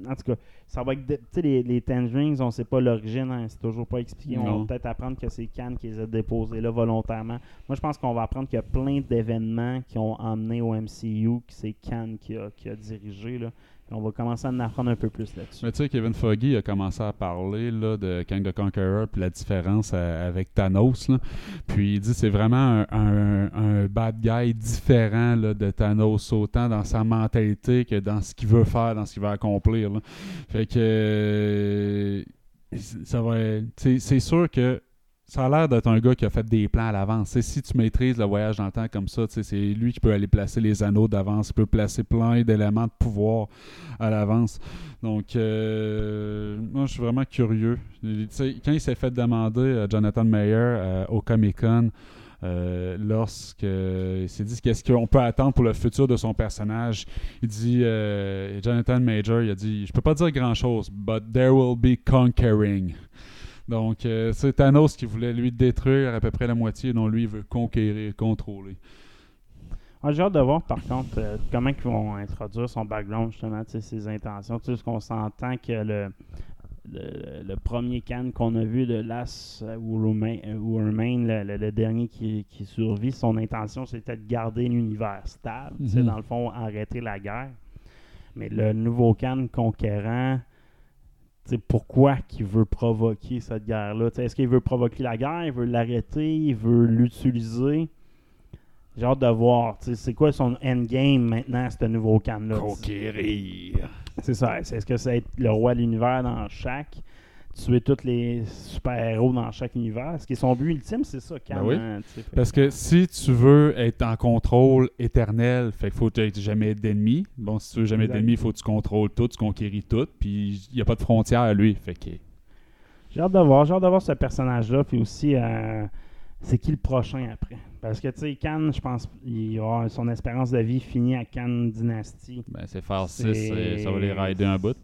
En tout cas, ça va être. Tu sais, les, les Ten Rings, on sait pas l'origine, hein, c'est toujours pas expliqué. On Non. va peut-être apprendre que c'est Khan qui les a déposés là volontairement. Moi, je pense qu'on va apprendre qu'il y a plein d'événements qui ont emmené au MCU, que c'est Khan qui a, qui a dirigé. Là. On va commencer à en apprendre un peu plus là-dessus. Mais tu sais, Kevin Foggy a commencé à parler là, de Kang the Conqueror puis la différence euh, avec Thanos. Puis il dit c'est vraiment un, bad guy différent de Thanos, autant dans sa mentalité que dans ce qu'il veut faire, dans ce qu'il veut accomplir. Fait que euh, ça va C'est sûr que ça a l'air d'être un gars qui a fait des plans à l'avance. Si tu maîtrises le voyage dans le temps comme ça, c'est lui qui peut aller placer les anneaux d'avance, il peut placer plein d'éléments de pouvoir à l'avance. Donc, euh, moi, je suis vraiment curieux. Quand il s'est fait demander à Jonathan Mayer euh, au Comic-Con, euh, lorsque il s'est dit qu'est-ce qu'on peut attendre pour le futur de son personnage, il dit Jonathan Major, il a dit je peux pas dire grand chose, but there will be conquering. Donc, euh, c'est Thanos qui voulait lui détruire à peu près la moitié, dont lui il veut conquérir, contrôler. Ah, J'ai hâte de voir par contre euh, comment ils vont introduire son background, justement, ses intentions. Tu sais, qu'on s'entend que le, le, le premier can qu'on a vu de Las ou Romain, le, le- le dernier qui, qui survit, son intention c'était de garder l'univers stable, sais, Mhm. dans le fond, arrêter la guerre. Mais le nouveau can conquérant, pourquoi qu'il veut provoquer cette guerre-là? Est-ce qu'il veut provoquer la guerre? Il veut l'arrêter? Il veut l'utiliser? J'ai hâte de voir. C'est quoi son endgame maintenant, ce nouveau can-là? Conquérir. C'est ça. Est-ce que c'est être le roi de l'univers dans chaque? Tuer tous les super-héros dans chaque univers Est-ce que son but ultime, c'est ça, Can? Ben oui. hein, Parce que si tu veux être en contrôle éternel, fait qu'il faut que tu jamais d'ennemis. Bon, si tu veux jamais d'ennemis, il faut que tu contrôles tout, tu conquéris tout, puis il n'y a pas de frontières à lui. Fait que J'ai hâte de voir. J'ai hâte de voir ce personnage-là. Puis aussi, euh, c'est qui le prochain après? Parce que, tu sais, Can, je pense, il aura son espérance de vie finie à Can Dynasty. ben, c'est faire C'est- 6, ça va les rider un bout.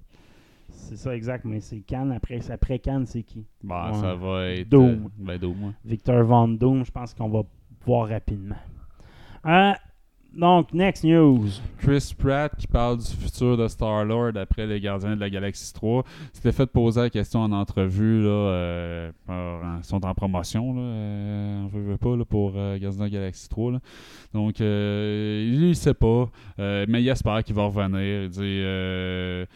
C'est ça, exact. Mais c'est Can. Après, après Can, c'est qui? Ben, Ouais. ça va être. Doom. euh, ben, Doom, ouais. Victor Von Doom, je pense qu'on va voir rapidement. Euh, donc, next news. Chris Pratt qui parle du futur de Star-Lord après les Gardiens de la Galaxie 3 s'était fait poser la question en entrevue là, euh, par- ils sont en promotion là, euh, on veut, veut pas là, pour euh, Gardiens de la Galaxie 3 là. donc euh, lui il sait pas euh, mais il espère qu'il va revenir il dit euh,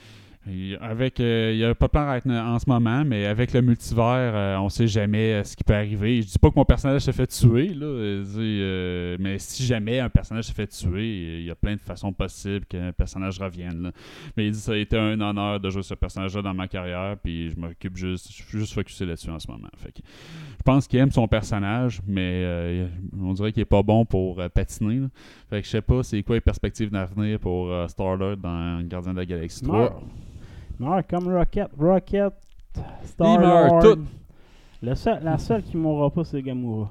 avec, euh, il n'y a plan right now- en ce moment, mais avec le multivers, euh, on sait jamais euh, ce qui peut arriver. Je dis pas que mon personnage se fait tuer, là, euh, euh, mais si jamais un personnage se fait tuer, il y a plein de façons possibles qu'un personnage revienne. là. Mais il dit ça a été un honneur de jouer ce personnage-là dans ma carrière, puis je m'occupe juste, je suis juste focusé là-dessus en ce moment. Fait je pense qu'il aime son personnage, mais euh, on dirait qu'il est pas bon pour euh, patiner. là. Fait que je sais pas c'est quoi les perspectives d'avenir pour euh, Star-Lord dans Gardien de la Galaxie 3. Meurt. Meurt comme Rocket. Rocket. Le seul- la seule qui mourra pas, c'est Gamora.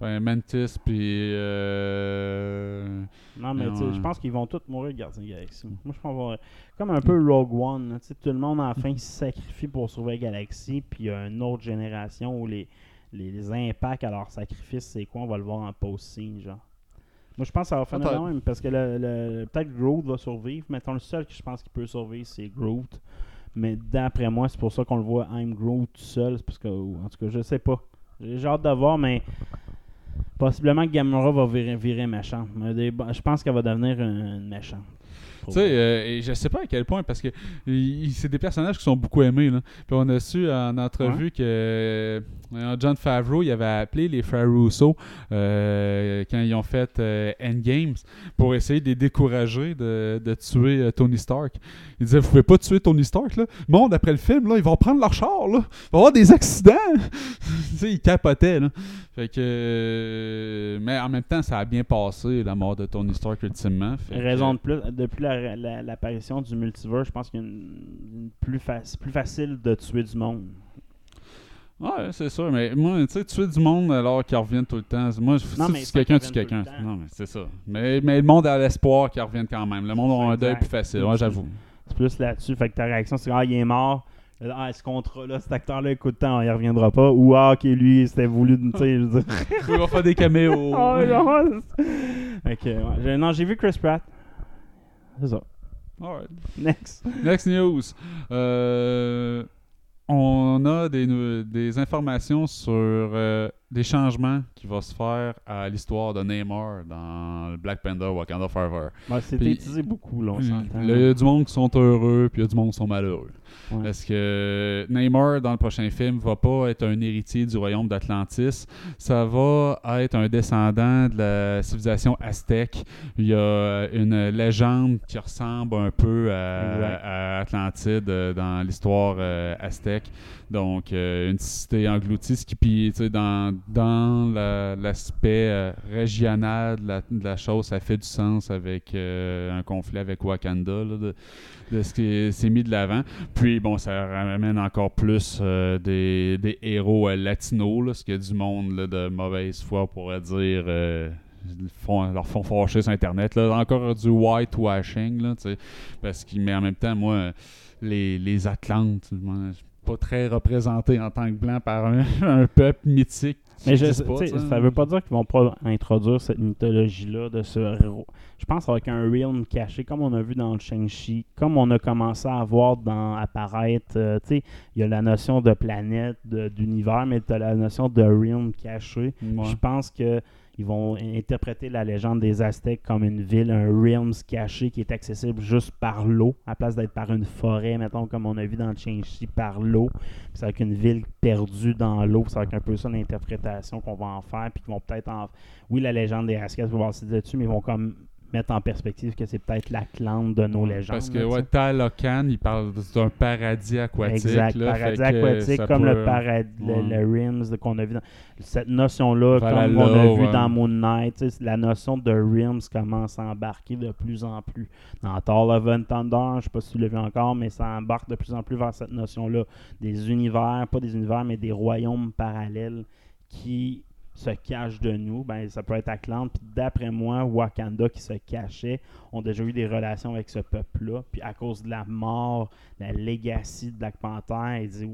Ben, Mantis, puis. Euh... Non, mais tu sais, je pense qu'ils vont tous mourir, Gardien Galaxie. Moi, je pense qu'on va- Comme un peu Rogue One. tu sais, tout le monde, à la fin, il se sacrifie pour sauver la galaxie. Puis il y a une autre génération où les, les, les impacts à leur sacrifice, c'est quoi On va le voir en post-scene, genre. Moi, je pense que ça va faire de même. Parce que le, le- peut-être Groot va survivre. Mettons, le seul que je pense qui peut survivre, c'est Groot. Mais d'après moi, c'est pour ça qu'on le voit I'm Groot tout seul. Parce que, en tout cas, je sais pas. J'ai hâte de voir, mais possiblement que Gamora va virer, virer des- Je pense qu'elle va devenir une méchante. Tu sais, euh, et je sais pas à quel point, parce que c'est des personnages qui sont beaucoup aimés. Là. Puis on a su en entrevue que euh, John Favreau, il avait appelé les frères Russo euh, quand ils ont fait Endgames pour essayer de les décourager de, de tuer Tony Stark. Il disait Vous pouvez pas tuer Tony Stark, là. Le monde, après le film, là, ils vont prendre leur char, là. Il va y avoir des accidents. tu sais, il capotait, là. Fait que. mais en même temps, ça a bien passé, la mort de Tony Stark, ultimement. Que- Raison de plus, depuis la- la- l'apparition du multivers, je pense qu'il y a une, une plus, plus facile de tuer du monde. Ouais, c'est sûr, mais moi, tu sais, tuer du monde alors qu'ils reviennent tout le temps. Moi, je- si tu quelqu'un, tu quelqu'un. Non, mais c'est ça. Mais, mais le monde a l'espoir qu'ils reviennent quand même. Le monde a un deuil plus facile, ouais, j'avoue. C'est plus là-dessus. Fait que ta réaction, c'est Ah, il est mort. Ah, ce contrat-là, cet acteur-là, écoute temps, il reviendra pas. Ou Ah, ok, lui, c'était voulu. Tu sais, je veux dire. Il va faire des caméos. Oh, non, c'est- ok, ouais. Non, j'ai vu Chris Pratt. C'est ça. Alright. Next. Next news. Euh, on a des informations sur euh, des changements qui vont se faire à l'histoire de Neymar dans le Black Panther Wakanda Forever. Ouais, c'est utilisé beaucoup, là, on s'entend. Il y a du monde qui sont heureux, puis il y a du monde qui sont malheureux. Ouais. Parce que Neymar, dans le prochain film, va pas être un héritier du royaume d'Atlantis. Ça va être un descendant de la civilisation aztèque. Il y a une légende qui ressemble un peu à, Atlantide euh, dans l'histoire euh, aztèque. Donc, euh, une cité engloutie, ce qui, puis, tu sais, dans, dans la- l'aspect euh, régional de la, chose, ça fait du sens avec euh, un conflit avec Wakanda, là, de, ce qui s'est mis de l'avant. Puis, bon, ça ramène encore plus euh, des, des héros latinos, là, ce a du monde de mauvaise foi, pourrait dire. font, leur font fâcher sur Internet. Là. Encore du whitewashing, là, parce qu'il mais en même temps, moi, les, les Atlantes, moi, pas très représenté en tant que blanc par un, un peuple mythique. Mais je, pas, ça veut pas dire qu'ils vont pas introduire cette mythologie-là de ce héros. Je pense avec un realm caché, comme on a vu dans le Shang-Chi, comme on a commencé à voir dans apparaître, euh, tu sais, il y a la notion de planète, d'univers, mais tu as la notion de realm caché. Ouais. Je pense que ils vont interpréter la légende des Aztèques comme une ville, un realms caché qui est accessible juste par l'eau, à place d'être par une forêt, mettons, comme on a vu dans le Shang-Chi, par l'eau. C'est avec une ville perdue dans l'eau. C'est avec un peu ça l'interprétation qu'on va en faire. Puis qu'ils vont peut-être en. Oui, la légende des Aztèques va voir dessus, mais ils vont comme mettre en perspective que c'est peut-être l'Atlante de nos légendes. Parce que, là, ouais. Talocan, il parle d'un paradis aquatique. Exact, là, paradis aquatique, comme peut- le, paradis, le, ouais. le Rims qu'on a vu dans cette notion-là, comme on a vu dans Moon Knight, la notion de Rims commence à embarquer de plus en plus. Dans Thor Love and Thunder, je sais pas si tu l'as vu encore, mais ça embarque de plus en plus vers cette notion-là des univers, pas des univers, mais des royaumes parallèles qui se cachent de nous. Ben, ça peut être Atlante, puis d'après moi, Wakanda qui se cachait ont déjà eu des relations avec ce peuple-là. Puis à cause de la mort, la legacy de Black Panther, dit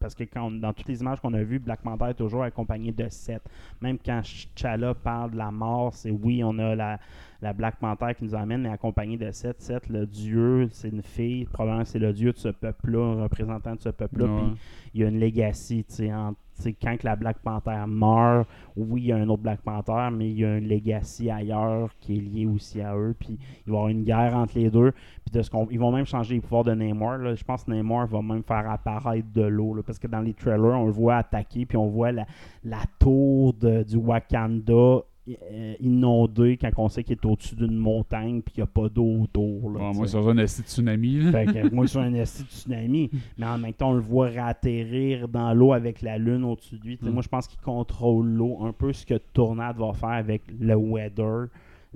parce que quand, dans toutes les images qu'on a vues, Black Panther est toujours accompagné de Seth. Même quand T'Challa parle de la mort, c'est oui, on a la, la Black Panther qui nous emmène, mais accompagné de Seth. Seth, le dieu, c'est une fille. Probablement c'est le dieu de ce peuple-là, un représentant de ce peuple-là. Ouais. Puis il y a une legacy, tu sais, en- quand que la Black Panther meurt, oui, il y a un autre Black Panther, mais il y a une legacy ailleurs qui est lié aussi à eux. Puis il va y avoir une guerre entre les deux. Puis de ce qu'on, ils vont même changer les pouvoirs de Namor. là. Je pense que Namor va même faire apparaître de l'eau. là, parce que dans les trailers, on le voit attaquer, puis on voit la, la tour de- du Wakanda euh, inondée quand on sait qu'il est au-dessus d'une montagne, puis qu'il n'y a pas d'eau autour. là, Ouais, tu moi, sur un esti de tsunami. là. Fait que moi, sur un esti de tsunami, mais en même temps, on le voit atterrir dans l'eau avec la lune au-dessus de lui. Mm. Moi, je pense qu'il contrôle l'eau, un peu ce que Tournade va faire avec le weather.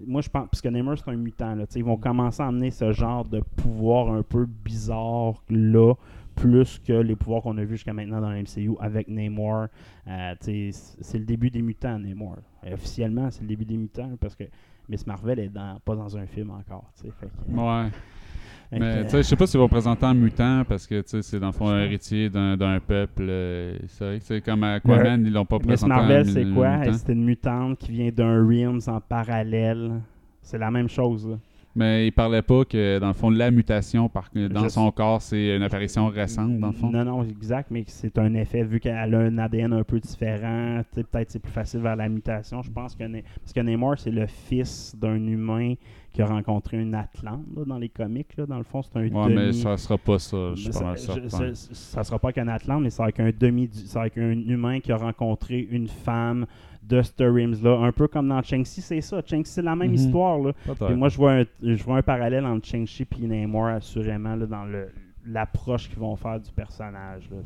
Moi, je pense, parce que Namor, c'est un mutant, là, ils vont commencer à amener ce genre de pouvoir un peu bizarre là plus que les pouvoirs qu'on a vus jusqu'à maintenant dans la MCU avec Namor. Euh, c'est le début des mutants, Namor. Euh, officiellement, c'est le début des mutants parce que Miss Marvel est dans, pas dans un film encore. fait que- Ouais. fait Mais que- tu sais, je sais pas s'ils vont présenter en mutant parce que c'est dans le fond un héritier d'un peuple. euh, c'est vrai que c'est comme Aquaman, ils l'ont pas Miss présenté en Marvel, c'est quoi? C'est une mutante qui vient d'un Realms en parallèle? C'est la même chose. là. Mais il parlait pas que dans le fond la mutation par, dans Je son corps c'est une apparition récente dans le fond. Non, non, exact, mais c'est un effet vu qu'elle a un ADN un peu différent. Peut-être c'est plus facile vers la mutation. Je pense que Ne- parce que Namor, c'est le fils d'un humain qui a rencontré une Atlante là, dans les comics. Là. Dans le fond, c'est un Ouais, demi. mais ça sera pas ça, je suis pas ça, je- certain. ça- ça sera pas qu'un Atlante, mais c'est avec un demi, un humain qui a rencontré une femme de ce Realms-là, un peu comme dans Shang-Chi, c'est ça. Shang-Chi, c'est la même Mhm. histoire. Là. Puis moi, je vois un, je vois un parallèle entre Shang-Chi et Namor, assurément, là, dans le, l'approche qu'ils vont faire du personnage. Là,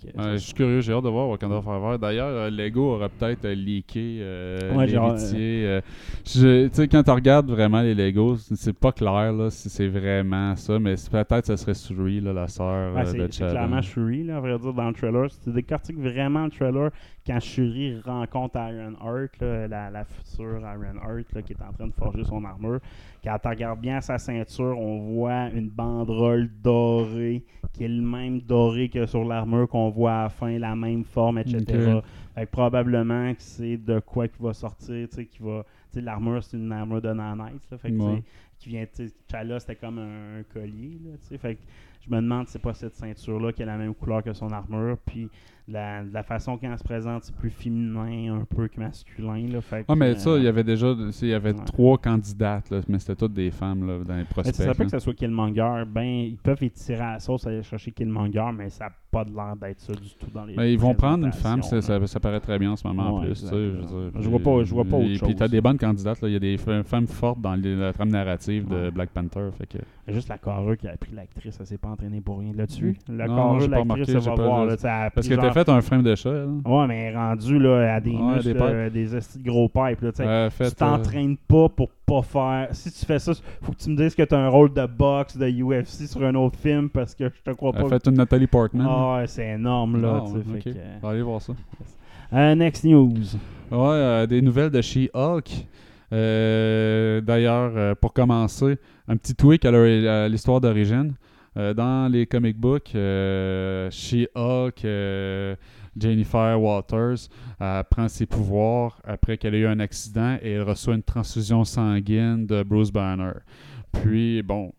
que, Ouais, je suis curieux, j'ai hâte de voir Wakanda Forever. D'ailleurs, euh, Lego aura peut-être euh, leaké euh, Ouais, l'héritier. euh, Tu sais, quand tu regardes vraiment les Legos, c'est pas clair là, si c'est vraiment ça, mais peut-être ce serait Suri, là, la sœur Ouais, de c'est clairement Shuri, là, à vrai dire, dans le trailer. Si tu décortiques vraiment le trailer, quand Shuri rencontre Iron Heart, là, la, la future Iron Heart, là, qui est en train de forger son armure, quand tu regardes bien sa ceinture, on voit une banderole dorée, qui est le même doré que sur l'armure qu'on voit à la fin, la même forme, etc. Fait que probablement que c'est de quoi qui va sortir, tu sais, qui va... Tu sais, l'armure, c'est une armure de nanites, là, fait que, Ouais. qui vient, c'était comme un, un collier, là, tu sais, fait que je me demande si c'est pas cette ceinture-là qui a la même couleur que son armure, puis la, la façon qu'elle se présente, c'est plus féminin un peu que masculin, là, fait Ah, mais que, ça, il y avait déjà il y avait ouais. trois candidates, là, mais c'était toutes des femmes là, dans les mais prospects. ça peut que ce soit Killmonger, ben, ils peuvent étirer à la sauce, aller chercher Killmonger, mais ça n'a pas de l'air d'être ça du tout dans les Mais ils vont prendre une femme, ça, là. ça, ça paraît très bien en ce moment en plus. tu sais, je. Je vois pas- je vois pas autre Et Puis chose. t'as des bonnes candidates, il y a des femmes fortes dans les- la trame narrative de. Black Panther. Fait que... Juste la carrure qui a pris l'actrice, elle s'est pas entraînée pour rien. Là-dessus, la pas l'actrice, elle va pas- voir. tu Parce que genre- fait un frame de chat. là? Ouais, mais rendue là, à des Ouais, muscles, des euh, des gros pipes. Là, tu fait, euh, t'entraînes pas pour pas faire. Si tu fais ça, faut que tu me dises que tu as un rôle de boxe, de UFC sur un autre film parce que je te crois pas. fait une Nathalie Portman. Ah, ouais, c'est énorme là. Ouais, que, aller voir ça. euh, next news. Ouais, des nouvelles de She-Hulk. D'ailleurs, pour commencer, un petit tweak à l'histoire d'origine. Euh, dans les comic books, euh, She-Hulk, euh, Jennifer Walters, elle prend ses pouvoirs après qu'elle ait eu un accident et elle reçoit une transfusion sanguine de Bruce Banner. Puis, bon,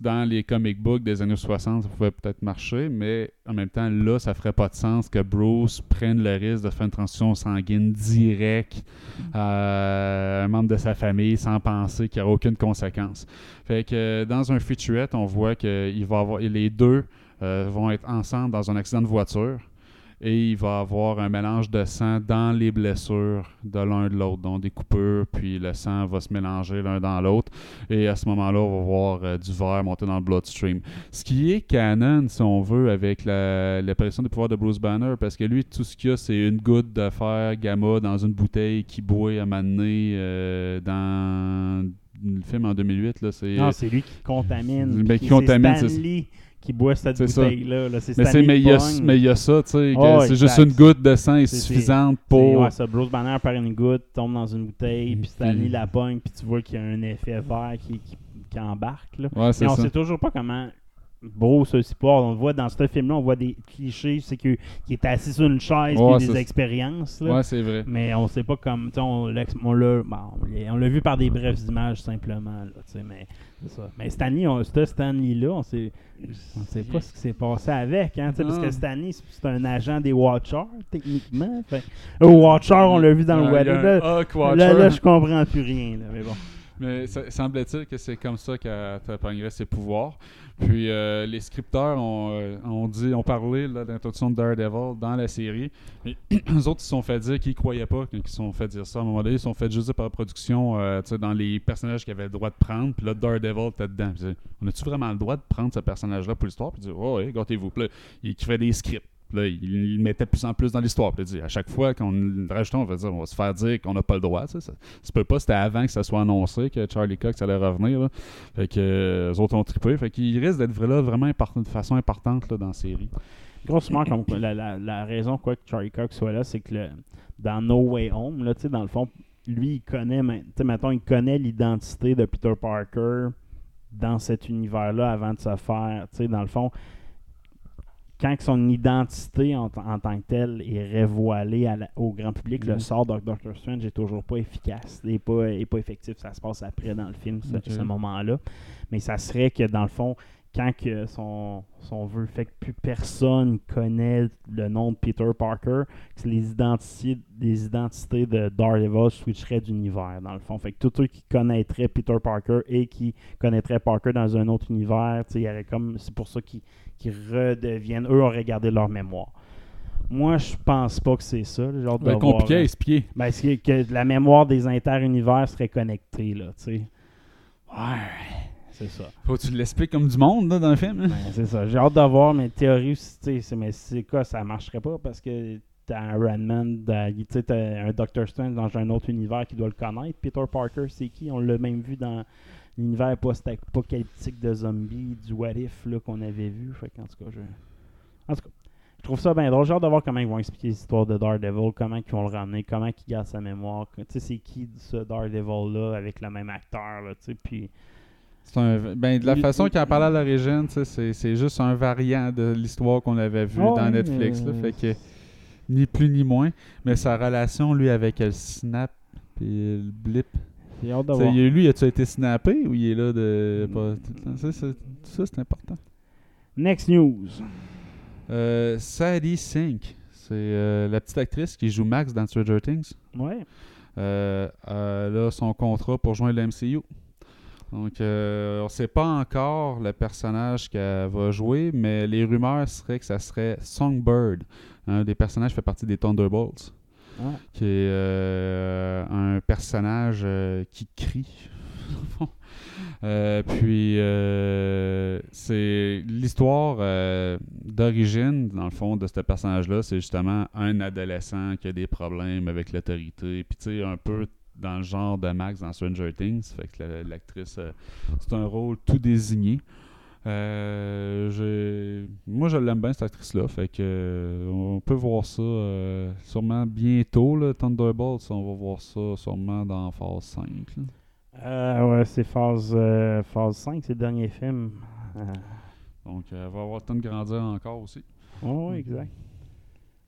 dans les comic books des années 60, ça pouvait peut-être marcher, mais en même temps, là, ça ferait pas de sens que Bruce prenne le risque de faire une transfusion sanguine directe à un membre de sa famille sans penser qu'il n'y aura aucune conséquence. Fait que euh, dans un featurette, on voit que il va avoir, les deux euh, vont être ensemble dans un accident de voiture et il va avoir un mélange de sang dans les blessures de l'un de l'autre, donc des coupures, puis le sang va se mélanger l'un dans l'autre. Et à ce moment-là, on va voir euh, du verre monter dans le bloodstream. Ce qui est canon, si on veut, avec la- l'apparition des pouvoirs de Bruce Banner, parce que lui, tout ce qu'il y a, c'est une goutte de fer gamma dans une bouteille qui boit à m'amener dans le film en 2008. Là, c'est, Non, c'est lui qui contamine. Ben, qui contamine, C'est qui boit cette bouteille-là. là. C'est mais, il y a, pogne. mais il y a ça, tu sais, Oh, c'est juste une goutte de sang est suffisante pour. Ouais, ça, Bruce Banner perd une goutte, tombe dans une bouteille, puis Stanley la pogne, puis tu vois qu'il y a un effet vert qui, qui, qui embarque. Là. Ouais, Mais on ça. sait toujours pas comment A aussi pouvoir. On voit dans ce film-là, on voit des clichés, c'est que- qu'il est assis sur une chaise, Ouais, puis des expériences. là. Ouais, c'est vrai. Mais on sait pas comme. On l'a on l'a vu par des brèves images simplement. Là, mais ça. Mais Stanley, on, ce Stanley-là, on sait, on sait pas ce qui s'est passé avec. Hein, parce Ah. que Stanley, c'est un agent des Watchers, techniquement. Fait, le Watcher, on l'a vu dans le Ouais, a Weather. Là, là, je comprends plus rien. Là, mais bon. Mais semblait-il que c'est comme ça qu'elle t'apprendrait ses pouvoirs. Puis euh, les scripteurs ont, euh, ont dit, ont parlé là, de l'introduction de Daredevil dans la série. Et les autres, ils se sont fait dire qu'ils croyaient pas quand ils se sont fait dire ça. À un moment donné, ils se sont fait juger par la production euh, dans les personnages qu'ils avaient le droit de prendre. Puis là, Daredevil était dedans. On a-tu vraiment le droit de prendre ce personnage-là pour l'histoire? Puis disaient, oh, ouais, gâtez-vous. Puis ils écrivaient des scripts. Il, il mettait plus en plus dans l'histoire. À chaque fois qu'on le rajoutait, on va, dire, va se faire dire qu'on n'a pas le droit. Ça, ça peut pas, c'était avant que ça soit annoncé que Charlie Cox allait revenir. là. Fait que euh, autres ont trippé. Fait qu'il risque d'être là vraiment de façon importante là, dans la série. Grossièrement, comme la, la, la raison quoi que Charlie Cox soit là, c'est que dans No Way Home, là, dans le fond, lui, il connaît, main- tu sais, mettons, il connaît l'identité de Peter Parker dans cet univers-là avant de se faire, dans le fond, quand son identité en, en tant que telle est révoilée à la- au grand public, le Mhm. sort de Doctor Strange est toujours pas efficace, n'est pas, est pas effectif. Ça se passe après dans le film, ce, ce moment-là. Mais ça serait que, dans le fond, quand que son, son vœu fait que plus personne connaît le nom de Peter Parker, que les identités, les identités de Daredevil switcheraient d'univers, dans le fond. Fait que tous ceux qui connaîtraient Peter Parker et qui connaîtraient Parker dans un autre univers, il y aurait comme. C'est pour ça qu'ils qu'ils redeviennent. Eux auraient gardé leur mémoire. Moi, je pense pas que c'est ça. le Genre de Ben, voir, compliqué à euh, expliquer. ben, c'est que la mémoire des inter-univers serait connectée, là, tu sais. Ouais, c'est ça. Faut que tu l'expliques comme du monde là, dans le film. hein? Ben, c'est ça. J'ai hâte de voir, mais théorie, tu sais, mais c'est quoi, ça marcherait pas parce que t'as un Redman, tu sais, t'as un Doctor Strange dans un autre univers qui doit le connaître. Peter Parker, c'est qui? On l'a même vu dans l'univers post-apocalyptique de zombies, du What If qu'on avait vu. Fait qu'en tout cas, je. En tout cas. Je trouve ça bien drôle. J'ai hâte de voir comment ils vont expliquer l'histoire de Daredevil, comment ils vont le ramener, comment il garde sa mémoire. Tu sais, c'est qui ce Daredevil-là avec le même acteur, là, tu sais, puis... Un- ben, de la Il- façon il- qu'il en parlait à l'origine, c'est juste un variant de l'histoire qu'on avait vu Ouais, dans Netflix. là, fait que ni plus ni moins. Mais sa relation, lui, avec le snap et le blip. J'ai hâte de Tu sais, voir. il- lui, as-tu été snappé ou il est là de. Pas, tout le temps? Ça, c'est- tout ça, c'est important. Next news. Euh, Sadie Sink, c'est euh, la petite actrice qui joue Max dans Stranger Things. Ouais. Euh, elle a son contrat pour joindre le MCU. Donc, euh, on ne sait pas encore le personnage qu'elle va jouer, mais les rumeurs seraient que ça serait Songbird. Un des personnages fait partie des Thunderbolts, Qui est euh, un personnage euh, qui crie. Euh, puis, c'est l'histoire d'origine, dans le fond, de ce personnage-là. C'est justement un adolescent qui a des problèmes avec l'autorité. Puis, tu sais, un peu dans le genre de Max dans Stranger Things. Fait que la- l'actrice, c'est un rôle tout désigné. Euh, moi, je l'aime bien, cette actrice-là. Fait que euh, on peut voir ça euh, sûrement bientôt, là, Thunderbolts. On va voir ça sûrement dans phase 5. là. Euh, ouais, c'est phase, euh, phase 5, c'est le dernier film. Donc, elle va avoir le temps de grandir encore aussi. ouais, ouais, exact.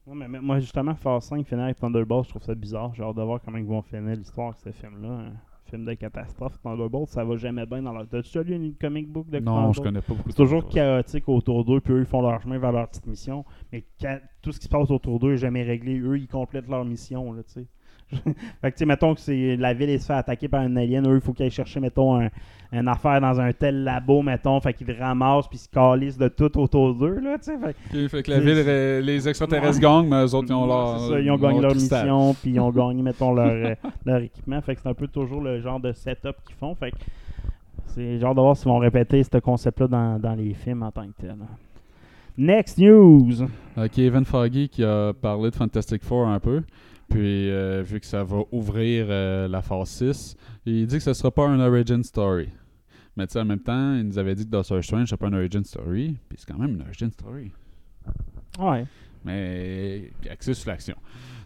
Non, mais, mais moi, justement, phase 5, finir avec Thunderbolt, je trouve ça bizarre. J'ai hâte de voir comment ils vont finir l'histoire de ce film-là. Un film de catastrophe. Thunderbolt, ça va jamais bien dans leur. T'as-tu déjà lu une comic book de Non, je connais pas beaucoup C'est toujours chaotique autour d'eux, puis eux, ils font leur chemin vers leur petite mission. Mais quand- tout ce qui se passe autour d'eux est jamais réglé. Eux, ils complètent leur mission, là, tu sais. fait que, tu sais, mettons que c'est la ville se fait attaquer par un alien. Eux, il faut qu'ils aillent chercher, mettons, un, une affaire dans un tel labo, mettons. Fait qu'ils ramassent, puis se calissent de tout autour d'eux, là, tu sais. Fait que- Ok, fait que la ville, les extraterrestres gagnent, mais eux autres, ils ont Ouais, leur. ça, ils ont gagné leur mission, puis ils ont gagné, mettons, leur, euh, leur équipement. Fait que c'est un peu toujours le genre de setup qu'ils font. Fait que c'est genre de voir s'ils vont répéter ce concept-là dans, dans les films en tant que tel. Next news! Euh, Kevin Foggy qui a parlé de Fantastic Four un peu. Puis, euh, vu que ça va ouvrir euh, la phase 6, il dit que ce sera pas un origin story. Mais tu sais, en même temps, il nous avait dit que Doctor Strange, c'est pas un origin story. Puis c'est quand même une origin story. Ouais. mais axé sur l'action.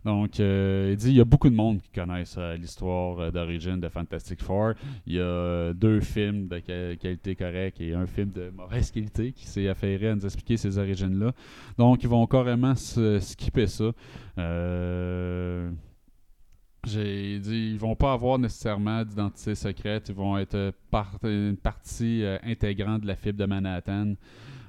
Donc, euh, il dit il y a beaucoup de monde qui connaissent euh, l'histoire euh, d'origine de Fantastic Four. Il y a deux films de qua- qualité correcte et un film de mauvaise qualité qui s'est affairé à nous expliquer ces origines-là. Donc, ils vont carrément se skipper ça. Euh, j'ai dit, ils vont pas avoir nécessairement d'identité secrète. Ils vont être une partie intégrante de la fibre de Manhattan.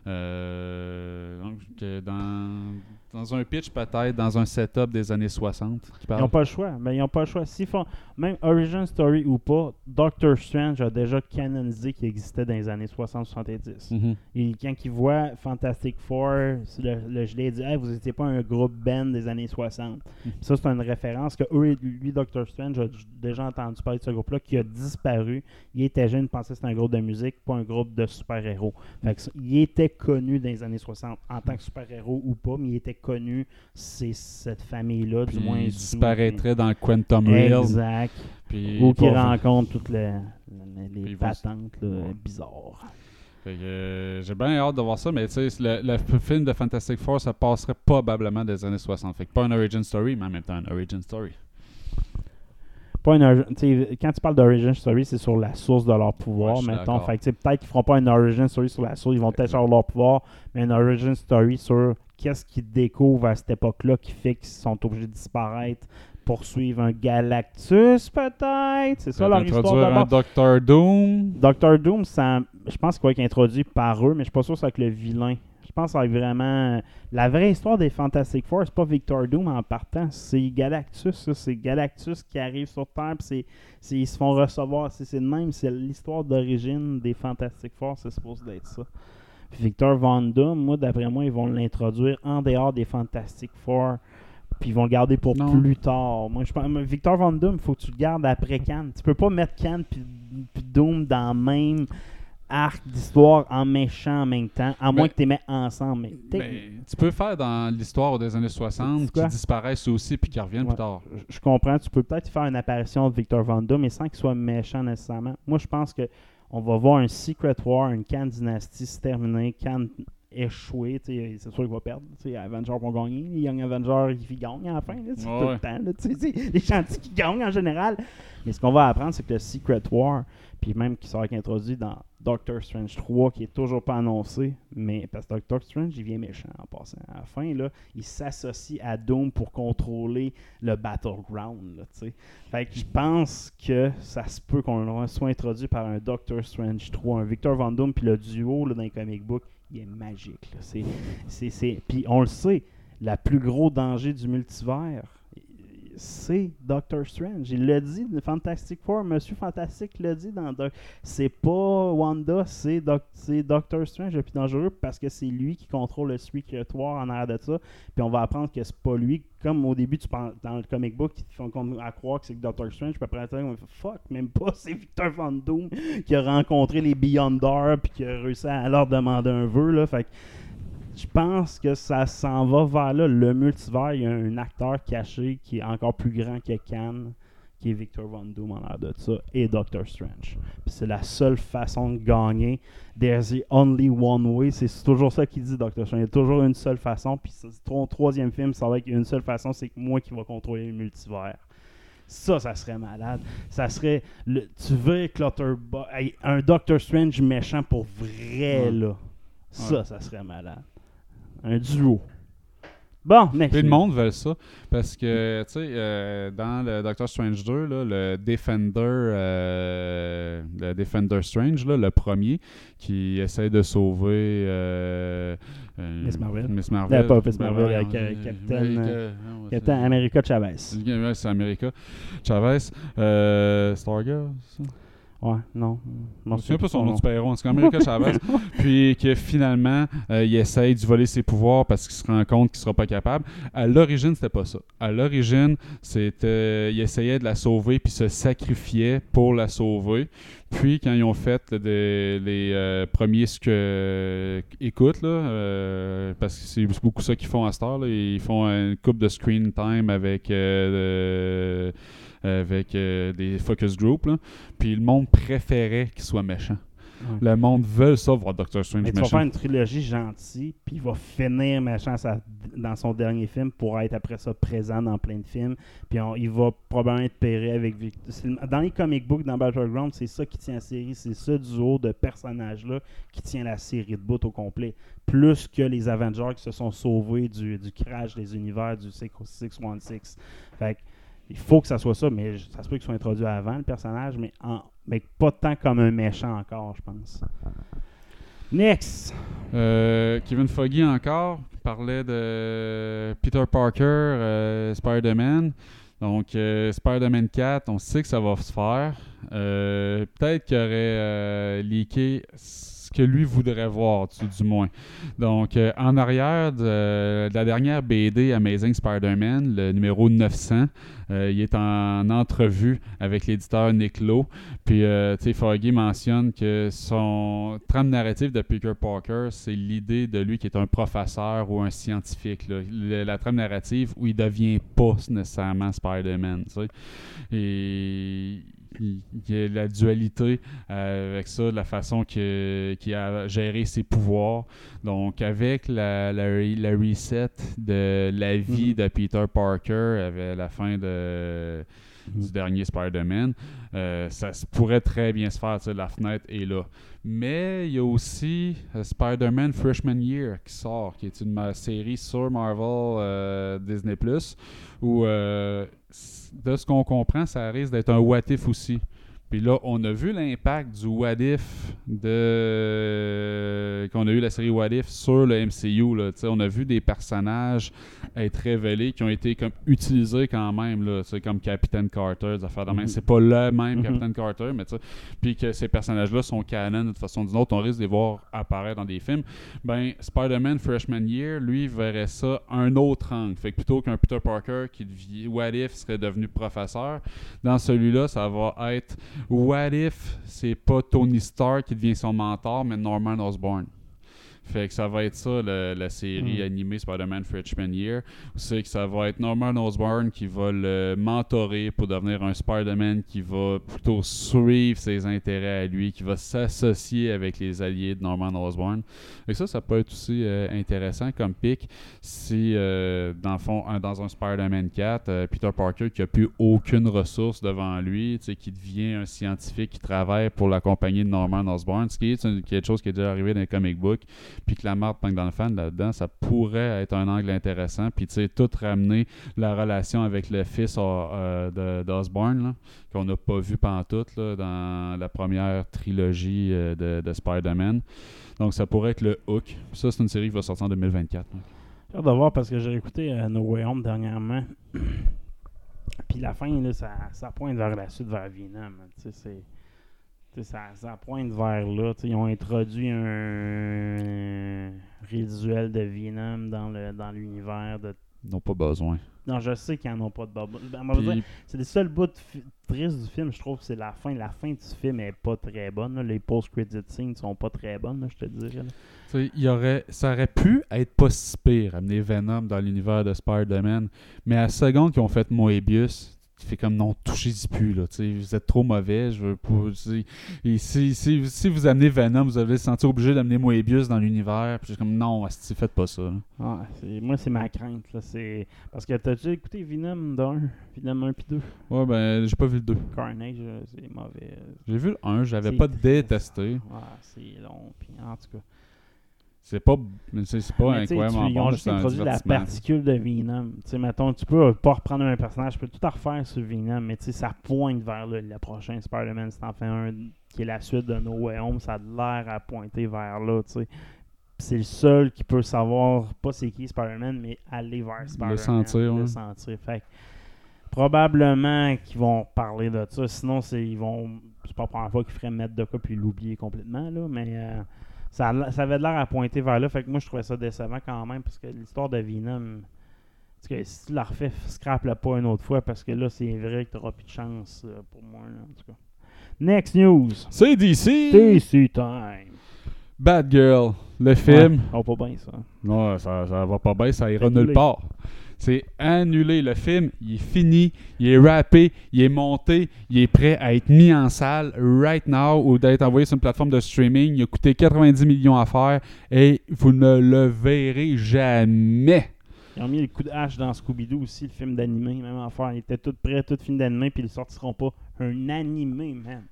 Donc, dans, dans un pitch peut-être, dans un setup des années 60. qui Ils n'ont pas le choix. Mais ils n'ont pas le choix. S'ils font, même Origin Story ou pas, Doctor Strange a déjà canonisé qu'il existait dans les années 60-70. Mhm. Et quand ils voient Fantastic Four, le, le gelé dit hey, Vous n'étiez pas un groupe band des années 60. Puis Ça, c'est une référence que eux, lui, Doctor Strange, a déjà entendu parler de ce groupe-là qui a disparu. Il était jeune, il pensait que c'était un groupe de musique, pas un groupe de super-héros. Il était était connu dans les années 60 en tant que super-héros ou pas, mais il était connu, c'est cette famille-là, du moins. il sous- disparaîtrait dans le Quantum Realm. Exact. Puis Ou qu'il pas- rencontre toutes les, les- patentes là, Ouais. bizarres. Euh, j'ai bien hâte de voir ça, mais tu sais, le, film de Fantastic Four, ça passerait probablement des années 60. Fait que pas un origin story, mais en même temps un origin story. Pas une quand tu parles d'origin story, c'est sur la source de leur pouvoir, Ouais, mettons. Fait peut-être qu'ils feront pas une origin story sur la source, ils vont peut-être avoir leur pouvoir, mais une origin story sur qu'est-ce qu'ils découvrent à cette époque-là qui fait qu'ils sont obligés de disparaître pour suivre un Galactus, peut-être? C'est ça leur histoire Introduire un. Doctor Doom. Doctor Doom, ça, je pense qu'il va être introduit par eux, mais je suis pas sûr que c'est avec le vilain. Je pense que vraiment. La vraie histoire des Fantastic Four, c'est pas Victor Doom en partant, c'est Galactus. C'est Galactus qui arrive sur Terre, puis c'est, c'est- ils se font recevoir. C'est, c'est de même, c'est l'histoire d'origine des Fantastic Four, c'est supposé d'être ça. Puis Victor Von Doom, moi, d'après moi, ils vont l'introduire en dehors des Fantastic Four. Puis ils vont le garder pour Non. plus tard. Moi, je pense, Victor Von Doom, il faut que tu le gardes après Cannes. Tu peux pas mettre Cannes puis, puis Doom dans le même arc d'histoire en méchant en même temps, à moins Mais- que tu les mets ensemble. Mais, Mais techniquement, tu peux faire dans l'histoire des années 60 C'est quoi? qui disparaissent aussi puis qui reviennent Ouais. plus tard. je- je comprends, tu peux peut-être faire une apparition de Victor Von Doom, mais sans qu'il soit méchant nécessairement. Moi, je pense que on va voir un Secret War, une Cannes Dynasty se terminer, Cannes échouer, c'est sûr qu'il va perdre. tu sais, Avengers vont gagner, les Young Avengers ils gagnent à la fin, là, c'est Ouais, tout le temps. là, les gentils qui gagnent en général. Mais ce qu'on va apprendre, c'est que le Secret War, puis même qui sera introduit dans Doctor Strange 3, qui est toujours pas annoncé, mais parce que Doctor Strange, il vient méchant en passant. À la fin, là, il s'associe à Doom pour contrôler le Battleground. Fait que je pense que ça se peut qu'on soit introduit par un Doctor Strange 3, un Victor Von Doom, puis le duo là, dans les comic books, il est magique. Puis on le sait, le plus gros danger du multivers, c'est Doctor Strange. Il l'a dit, le Fantastic Four, Monsieur Fantastique l'a dit dans C'est pas Wanda, c'est, Doc- c'est Doctor Strange le plus dangereux parce que c'est lui qui contrôle le Secret War en arrière de ça. Puis on va apprendre que c'est pas lui. Comme au début, tu penses, dans le comic book, ils te font à croire que c'est Doctor Strange. Puis après, on fait fuck, même pas, c'est Victor Von Doom qui a rencontré les Beyonders puis qui a réussi à leur demander un vœu. Là. Fait que je pense que ça s'en va vers là. Le multivers, il y a un acteur caché qui est encore plus grand que Khan, qui est Victor Von Doom en l'air de ça, et Doctor Strange. C'est la seule façon de gagner. There's the only one way. C'est toujours ça qu'il dit, Doctor Strange. Il y a toujours une seule façon. Puis ton troisième film, ça va être une seule façon, c'est que moi qui va contrôler le multivers. Ça, ça serait malade. Ça serait. Le, tu veux Clutterbuck. un Doctor Strange méchant pour vrai, Ouais. là. Ça, Ouais. ça serait malade. Un duo. Bon, next. Puis le monde veut ça parce que, tu sais, euh, dans le Doctor Strange 2, là, le Defender, euh, le Defender Strange, là, le premier, qui essaie de sauver euh, Miss Marvel. Miss Marvel. Pas Miss Ben, Marvel, euh, Captain, Captain America Chavez. C'est America. Chavez. Stargirl, ça? Ouais, non. Je me souviens pas son nom de super-héros, c'est comme America Chavez. puis que finalement, euh, il essaye de voler ses pouvoirs parce qu'il se rend compte qu'il sera pas capable. À l'origine, c'était pas ça. À l'origine, c'était il essayait de la sauver puis se sacrifiait pour la sauver. Puis quand ils ont fait là, des- les euh, premiers ce que écoute là, euh, parce que c'est beaucoup ça qu'ils font à Star, là, ils font une coupe de screen time avec euh, avec euh, des focus group là. Puis le monde préférait qu'il soit méchant. Le monde veut ça voir Doctor Strange Mais tu vas méchant. faire une trilogie gentille, puis il va finir méchant sa- dans son dernier film pour être après ça présent dans plein de films. Puis on- il va probablement être pairé avec Dans les comic books, dans Battleground, c'est ça qui tient la série. C'est ce duo de personnages-là qui tient la série de bout au complet. Plus que les Avengers qui se sont sauvés du, du crash des univers du 616. Fait que, il faut que ça soit ça, mais ça se peut qu'il soit introduit avant le personnage, mais, en, mais pas tant comme un méchant encore, je pense. Next! Euh, Kevin Foggy encore parlait de Peter Parker, euh, Spider-Man. Donc, euh, Spider-Man 4, on sait que ça va se faire. Peut-être qu'il aurait leaké ce que lui voudrait voir, du, moins. Donc, euh, en arrière de, de la dernière BD Amazing Spider-Man, le numéro 900, euh, il est en entrevue avec l'éditeur Nick Lowe. Puis, euh, tu sais, Foggy mentionne que son trame narrative de Peter Parker, c'est l'idée de lui qui est un professeur ou un scientifique. la trame narrative où il devient pas nécessairement Spider-Man. Et la dualité euh, avec ça, la façon qu'il a géré ses pouvoirs. Donc, avec la, la, re- la reset de la vie Mhm. de Peter Parker à la fin de, du dernier Spider-Man, euh, ça pourrait très bien se faire. La fenêtre est là. Mais il y a aussi euh, Spider-Man Freshman Year qui sort, qui est une série sur Marvel euh, Disney Plus, où euh, de ce qu'on comprend, ça risque d'être un what if aussi. Puis là, on a vu l'impact du What If de qu'on a eu la série What If sur le MCU. Là, on a vu des personnages être révélés qui ont été comme utilisés quand même, là, comme Captain Carter, des affaires de. Mhm. C'est pas le même Mhm. Captain Carter, mais puis que ces personnages-là sont canon de toute façon ou d'une autre, on risque de les voir apparaître dans des films. Ben, Spider-Man Freshman Year, lui, verrait ça un autre angle. Fait que plutôt qu'un Peter Parker qui devient What If serait devenu professeur, dans celui-là, ça va être What If c'est pas Tony Stark qui devient son mentor, mais Norman Osborn? Fait que ça va être ça, le- la série Mm. animée Spider-Man Freshman Year. C'est que ça va être Norman Osborn qui va le mentorer pour devenir un Spider-Man qui va plutôt suivre ses intérêts à lui, qui va s'associer avec les alliés de Norman Osborn. Et ça, ça peut être aussi euh, intéressant comme pic si, euh, dans fond, un- dans un Spider-Man 4, euh, Peter Parker qui a plus aucune ressource devant lui, qui devient un scientifique qui travaille pour la compagnie de Norman Osborn, ce qui est une- quelque chose qui est déjà arrivé dans les comic books, puis que la marque Punk dans le fan là-dedans, ça pourrait être un angle intéressant, puis tu sais, tout ramener la relation avec le fils euh, de- d'Osborn, là, qu'on n'a pas vu pantoute là, dans la première trilogie euh, de, de Spider-Man. Donc ça pourrait être le hook. Ça, c'est une série qui va sortir en 2024. là. J'ai de voir parce que j'ai écouté euh, No Way Home dernièrement. Puis la fin, ça, ça pointe vers la suite, vers Venom. Tu sais, c'est. Ça, ça pointe vers là. Ils ont introduit un rituel de Venom dans le dans l'univers de. Ils n'ont pas besoin. Non, je sais qu'ils n'en ont pas de Puis, C'est les seuls bouts de fi- tristes du film, je trouve que c'est la fin. La fin du film est pas très bonne. là. Les post-credit scenes sont pas très bonnes, là, je te dirais. là. tu sais, il y aurait, ça aurait pu être pas si pire, amener Venom dans l'univers de Spider-Man. Mais à la seconde qu'ils ont fait Moebius, tu fais comme non, touchez-y plus. Là, vous êtes trop mauvais. Je veux pas. Et si, si, si vous amenez Venom, vous allez se sentir obligé d'amener Moebius dans l'univers. Puis comme non, asti, faites pas ça. Ah, moi, c'est ma crainte. Là. Parce que t'as-tu écouté Venom 1, Venom 1 puis 2 Ouais, ben, j'ai pas vu le 2. Carnage, euh, c'est mauvais. J'ai vu le 1, j'avais pas détesté. Ah, c'est long. Puis en tout cas. C'est pas, c'est pas incroyablement tu- Ils ont bon, juste introduit la particule de Venom. Tu sais, mettons, tu peux pas reprendre un personnage, tu peux tout en refaire sur Venom, mais tu sais, ça pointe vers le, le prochain Spider-Man. Si t'en fais un qui est la suite de No Way Home, ça a l'air à pointer vers là, tu sais. Puis C'est le seul qui peut savoir, pas c'est qui Spider-Man, mais aller vers Spider-Man. sentir, Le sentir. Fait que probablement qu'ils vont parler de ça. Sinon, c'est ils vont. C'est pas la première fois qu'ils feraient mettre de quoi puis l'oublier complètement, là, mais. euh, ça, a- ça avait l'air à pointer vers là. Fait que moi, je trouvais ça décevant quand même. Parce que l'histoire de Venom. Que si tu la refais, scrape-la pas une autre fois. Parce que là, c'est vrai que tu plus de chance euh, pour moi. là, en tout cas. Next news. C'est DC! DC Time. Bad Girl, le film. Ouais, on pas bien ça. Non, ça, ça va pas bien, ça ira nulle part. C'est annulé. Le film, il est fini, il est rappé, il est monté, il est prêt à être mis en salle right now ou d'être envoyé sur une plateforme de streaming. Il a coûté 90 millions à faire et vous ne le verrez jamais. Ils ont mis le coup de hache dans Scooby-Doo aussi, le film d'animé, même affaire. Il était tout prêt, tout film d'animé, puis ils sortiront pas un animé, man.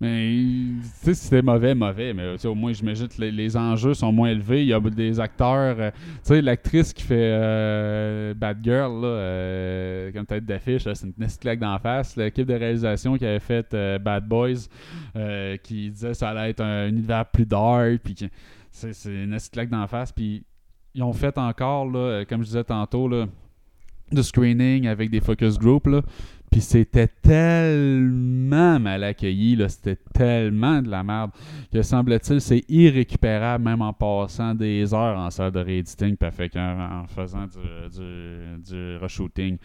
Mais, tu c'était mauvais, mauvais. Mais au moins, j'imagine que les, les enjeux sont moins élevés. Il y a des acteurs. euh, tu sais, l'actrice qui fait euh, Bad Girl, là, euh, comme tête d'affiche, c'est une petite d'en face. L'équipe de réalisation qui avait fait euh, Bad Boys, qui disait que ça allait être un univers plus dark. Puis c'est une petite d'en face. Puis ils ont fait encore, là, comme je disais tantôt, là, de screening avec des focus group. Là. Puis c'était tellement mal accueilli, là, c'était tellement de la merde que semble-t-il, c'est irrécupérable même en passant des heures en salle de réediting puis en faisant du, du, du reshooting.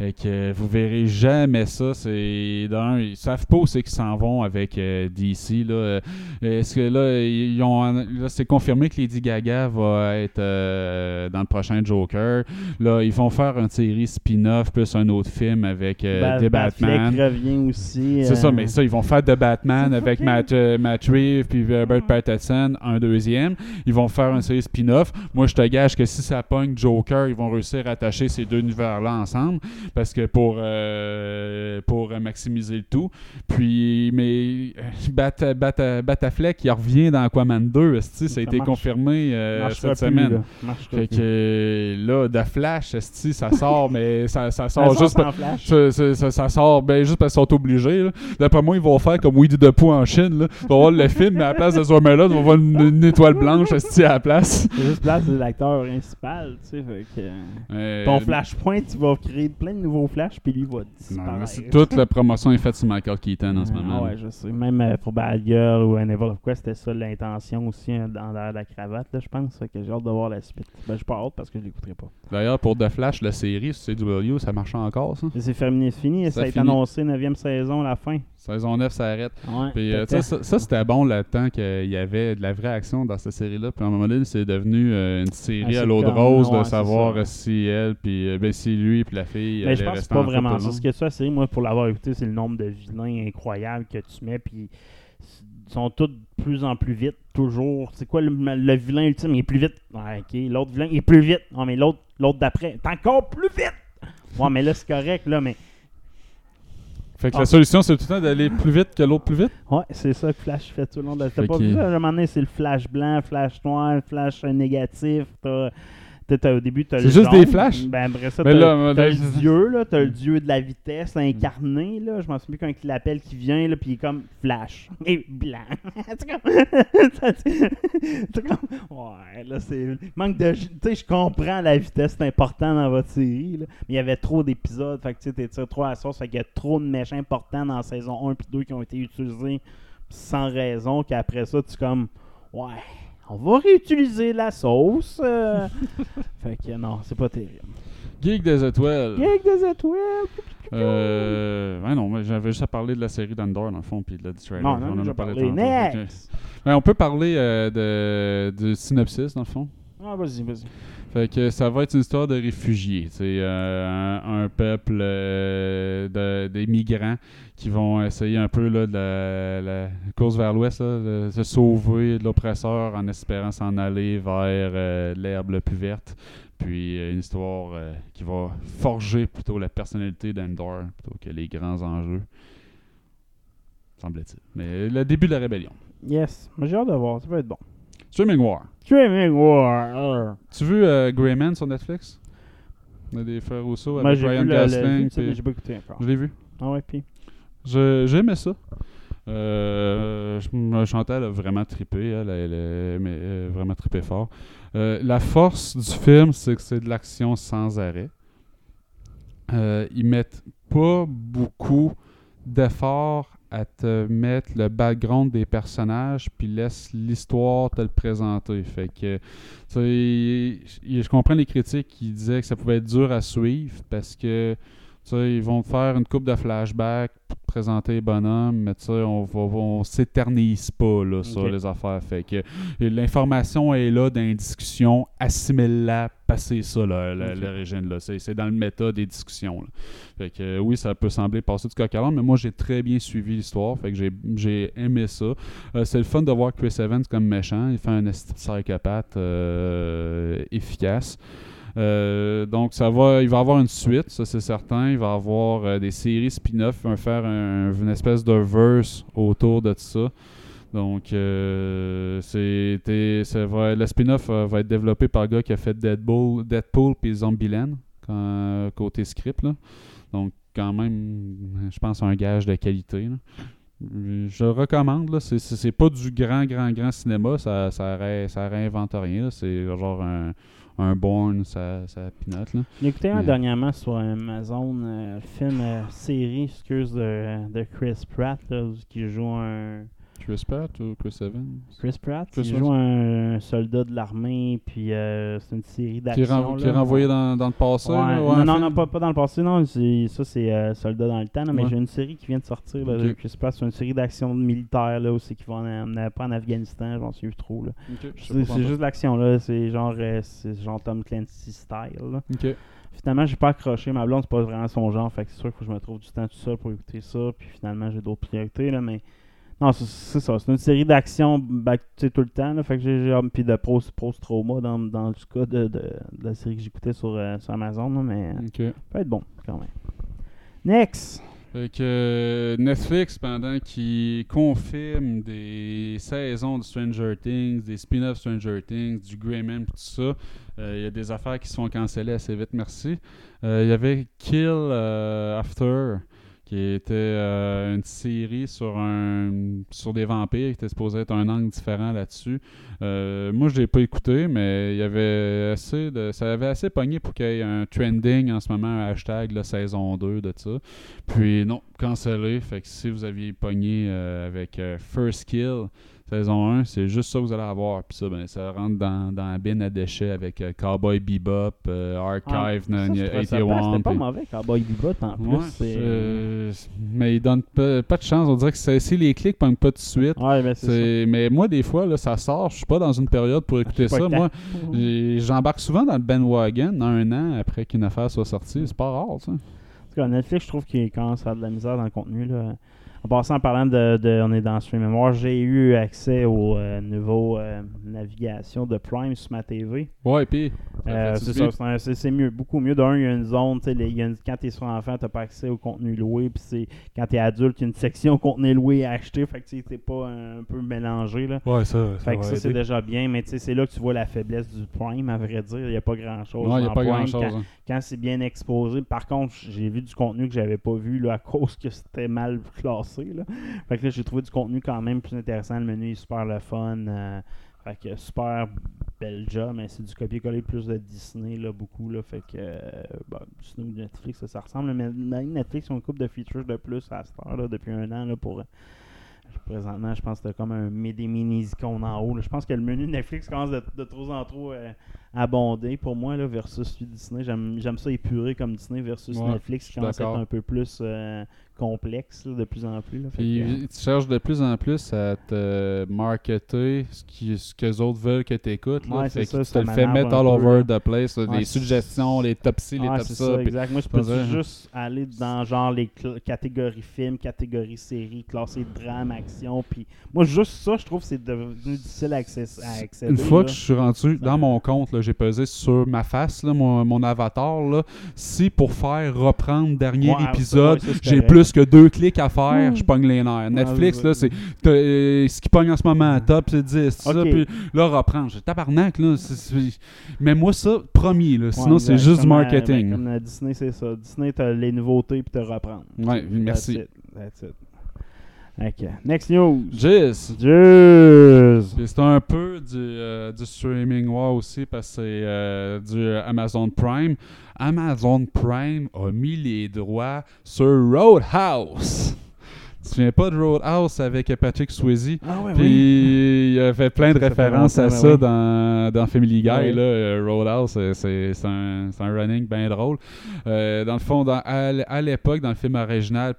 Et que vous verrez jamais ça. C'est d'un, ils savent pas où c'est qu'ils s'en vont avec euh, DC. Là. Euh, Est-ce que là, ils ont, là, c'est confirmé que Lady Gaga va être euh, dans le prochain Joker. Là, ils vont faire une série spin-off plus un autre film avec euh, Ba- des Batfleck Batman. revient aussi. C'est ça, mais ça, ils vont faire The Batman avec. Matt, euh, Matt Reeves puis Robert Pattinson, un deuxième. Ils vont faire une série spin-off. Moi, je te gage que si ça pogne Joker, ils vont réussir à attacher ces deux univers-là ensemble parce que pour, euh, pour maximiser le tout. Puis, mais euh, Bat, Bat, Batafleck, il revient dans Aquaman 2. esti, Ça a Ça été marche. confirmé euh, cette semaine. là. Fait que là, The Flash, ça sort, mais ça, ça Ça sort juste sans pa- flash. ça, ça- ça- ça sort ben, juste parce qu'ils sont obligés. là. D'après moi, ils vont faire comme Weedy de Pooh en Chine. Là. Ils vont voir le film, mais à la place de ce là ils vont voir une, une étoile blanche à la place. C'est juste place de l'acteur principal, tu sais. Fait que, Euh, ton Flashpoint, tu vas créer plein de nouveaux flashs, puis lui va disparaître. toute la promotion est faite sur Michael Keaton en ce Ah, moment. ouais, je sais. Même euh, pour Bad Girl ou n'importe quoi, c'était ça l'intention aussi hein, dans la, la cravate, là, je pense. Que j'ai hâte de voir la suite. Ben, je pas hâte parce que je l'écouterai pas. D'ailleurs, pour The Flash, la série sur CW, ça marche encore, ça? C'est fini, c'est fini. Ça, Ça a été annoncé 9e saison, la fin. Saison 9, ça arrête. Ouais, Puis, euh, ça, ça, c'était bon le temps qu'il y avait de la vraie action dans cette série-là. Puis à un moment donné, c'est devenu euh, une série Ah, à l'eau de rose ouais, de savoir euh, si elle, puis euh, ben, si lui, puis la fille. Mais allaient je pense que c'est pas vraiment ça. Ce que ça, c'est moi, pour l'avoir écouté, c'est le nombre de vilains incroyables que tu mets, puis ils sont tous de plus en plus vite, toujours. C'est quoi le, le vilain ultime? Il est plus vite. Ouais, ok. L'autre vilain, il est plus vite. Non, mais l'autre l'autre d'après, t'es encore plus vite! Ouais, mais là, c'est correct, là, mais. Fait que Ah. la solution, c'est tout le temps d'aller plus vite que l'autre plus vite. Ouais, c'est ça que Flash fait tout le long de T'as Fait pas vu? À un moment donné, c'est le flash blanc, flash noir, flash négatif. T'as. T'as- t'as- au début, t'as C'est juste jaune. des flashs? Ben, après ça, t'as, là, t'as là, le dieu, là. T'as le dieu de la vitesse incarné, là. Je m'en souviens plus quand il l'appelle qui vient, là, puis il est comme flash. Et blanc. c'est comme. Ouais, là, c'est. Manque de. Tu sais, je comprends la vitesse, c'est important dans votre série, là. Mais il y avait trop d'épisodes. Fait que, tu sais, t'es trop à la sauce. Fait qu'il y a trop de méchants importants dans saison 1 puis 2 qui ont été utilisés sans raison. Qu'après ça, tu comme. Ouais. On va réutiliser la sauce. euh. fait que non, c'est pas terrible. Geek des étoiles. Geek des étoiles. Euh. Ouais, non, j'avais juste à parler de la série d'Andor, dans le fond, puis de la trailer. Non, On non, en a parlé tantôt. Next. Ouais, on peut parler euh, de, du synopsis, dans le fond. Ah, vas-y, vas-y. Fait que ça va être une histoire de réfugiés. C'est un, un peuple euh, de, des migrants qui vont essayer un peu la, course vers l'ouest, se sauver de l'oppresseur en espérant s'en aller vers euh, l'herbe la plus verte. Puis euh, une histoire euh, qui va forger plutôt la personnalité d'Endor plutôt que les grands enjeux. Semble-t-il. Mais le début de la rébellion. Yes. J'ai hâte de voir. Ça va être bon. Streaming War. Streaming War. Tu veux euh, Greyman sur Netflix? On a des frères Rousseau avec le Gosling. j'ai pas écouté encore. Je l'ai vu. Ah ouais, puis? J'aimais ça. Euh, Chantal a vraiment trippé, elle, elle, elle, mais, euh, vraiment trippé fort. Euh, la force du film, c'est que c'est de l'action sans arrêt. Euh, ils mettent pas beaucoup d'efforts à te mettre le background des personnages, puis laissent l'histoire te le présenter. Fait que, tu sais, je comprends les critiques qui disaient que ça pouvait être dur à suivre parce que tu sais, ils vont te faire une coupe de flashback pour te présenter les bonhommes, mais tu sais, on, va, on s'éternise pas là, sur les affaires. Fait que l'information est là dans les discussions, assimile-la, passez ça, là, l'origine. là. C'est, c'est dans le méta des discussions. là. Fait que euh, oui, ça peut sembler passer du coq à mais moi j'ai très bien suivi l'histoire. Fait que j'ai, j'ai aimé ça. Euh, c'est le fun de voir Chris Evans comme méchant. Il fait un psychopathe euh, efficace. Euh, donc, ça va, il va y avoir une suite, ça c'est certain. Il va y avoir euh, des séries spin-off, il va faire un- une espèce de verse autour de ça. Donc, euh, c'était- ça va, le spin-off euh, va être développé par le gars qui a fait Deadpool, Deadpool puis Zombieland, quand- côté script. là. Donc, quand même, je pense un gage de qualité. là. Je le recommande. là. C'est- pas du grand, grand, grand cinéma. Ça, ça, ré- ça réinvente rien. C'est genre un, un Bourne, ça, ça pinote. J'ai écouté un Mais- dernièrement sur Amazon, euh, film, euh, série, excuse, de, de Chris Pratt, là, qui joue un... Chris Pratt ou Chris Evans? Chris Pratt, Chris qui Pratt. joue un, soldat de l'armée, puis euh, c'est une série Qui d'action. qui là. est renvoyé dans, dans le passé. Ouais, là, non, ouais, non, pas, pas dans le passé, non. Ça, c'est euh, Soldat dans le temps. là, mais j'ai une série qui vient de sortir là, de. Chris Pratt. C'est une série d'action militaire là, c'est qu'ils vont en, pas en Afghanistan, j'en suis trop. Là. C'est juste l'action, là. C'est genre, euh, c'est genre Tom Clancy style. Ok. Finalement, j'ai pas accroché. Ma blonde, c'est pas vraiment son genre. Fait que c'est sûr qu'il faut que je me trouve du temps tout seul pour écouter ça. Puis finalement, j'ai d'autres priorités. Là, mais non, c'est- ça. C'est une série d'action tu sais, tout le temps. Là, fait que j'ai puis de post- post-trauma dans, dans le cas de, de, de la série que j'écoutais sur, euh, sur Amazon. là, mais ça peut être bon quand même. Next! Fait que euh, Netflix, pendant qu'il confirme des saisons de Stranger Things, des spin-offs Stranger Things, du Greyman, tout ça, euh, il y a des affaires qui se font canceller assez vite, merci. Euh, Il y avait Kill After, qui était euh, une série sur un sur des vampires, qui était supposé être un angle différent là-dessus. Euh, moi, je l'ai pas écouté, mais il y avait assez de, ça avait assez pogné pour qu'il y ait un trending en ce moment, un hashtag la saison 2 de ça. Puis non, cancellé. Fait que si vous aviez pogné euh, avec First Kill, saison 1, c'est juste ça que vous allez avoir. Puis ça, ben, ça rentre dans, dans la bin à déchets avec euh, Cowboy Bebop, euh, Archive, Ah, ça, je trouvais ça 81. plate. C'était pas mauvais, Cowboy Bebop en plus. Ouais, euh, mais il donne pas, pas de chance. On dirait que c'est- si les clics pognent pas tout de suite. Ouais, ben c'est Mais moi, des fois, là, ça sort. Je suis pas dans une période pour écouter ça. Moi, j'embarque souvent dans le bandwagon un an après qu'une affaire soit sortie. C'est pas rare, ça. En tout cas, Netflix, je trouve qu'il commence à avoir de la misère dans le contenu. Là. En passant, en parlant de, de- On est dans Stream Mémoire, j'ai eu accès au euh, nouveau euh, navigation de Prime sur ma TV. Ouais, puis. Euh, c'est ça, c'est mieux, beaucoup mieux. D'un, il y a une zone, les- y a une- quand tu es sur enfant, tu n'as pas accès au contenu loué. Puis c'est- quand tu es adulte, il y a une section contenu loué à acheter. Fait que tu n'es pas un, peu mélangé. Là. Ouais, ça. Fait que ça, c'est déjà bien, mais tu sais, c'est là que tu vois la faiblesse du Prime, à vrai dire. Il n'y a pas grand-chose. Ouais, il n'y a pas Prime grand chose. quand- quand c'est bien exposé. Par contre, j'ai vu du contenu que j'avais pas vu là, à cause que c'était mal classé. Là. Fait que là, j'ai trouvé du contenu quand même plus intéressant. Le menu est super le fun. euh, fait que super bel job, mais c'est du copier-coller plus de Disney, là, beaucoup. Là, fait que euh, bah, Netflix, ça, ça ressemble. Mais mais Netflix ont une couple de features de plus à cette heure, là, depuis un an là, pour. euh, Présentement, je pense que t'as comme un mi- des mini-icônes en haut. là. Je pense que le menu Netflix commence de, de trop en trop euh, abondé pour moi là, versus celui de Disney. J'aime ça épuré comme Disney versus Ouais, Netflix qui commence à être un peu plus euh, complexe là, de plus en plus. là. Puis que, tu cherches de plus en plus à te marketer ce, qui, ce que les autres veulent que tu écoutes. Ouais, fait c'est que ça, te le mettre all peu, over the place. Ouais, les suggestions, les top ci, les top c'est ça. ça, puis- exact. Moi, je peux juste aller dans genre les catégories films, catégories séries, classées drame, action. Puis moi, juste ça, je trouve que c'est devenu difficile à, accéder. Une fois là. que je suis rendu dans mon compte, j'ai pesé sur ma face, mon, mon avatar. Là, si pour faire reprendre dernier épisode, j'ai correct. Plus que deux clics à faire, je pogne les nerfs. Netflix, ouais. là, c'est euh, ce qui pogne en ce moment, top, c'est 10. c'est ça, Ok. puis là, reprendre. J'ai tabarnak, là. Mais moi, ça, premier, là, Ouais, sinon, c'est juste du marketing. ben, comme euh, Disney, c'est ça. Disney, t'as les nouveautés puis te reprendre. Ouais, merci. That's it. That's it. Ok. Next news. Jizz. Jizz. C'est un peu du, euh, du streaming war aussi parce que c'est euh, du Amazon Prime. Amazon Prime a mis les droits sur Roadhouse. Tu te souviens pas de Roadhouse avec Patrick Swayze? Ah ouais, Puis oui. il y avait plein de Ça références à ça dans, dans Family Guy. Ouais. Là, euh, Roadhouse, euh, c'est un, running bien drôle. Euh, dans le fond, dans- à, l'époque, dans le film original,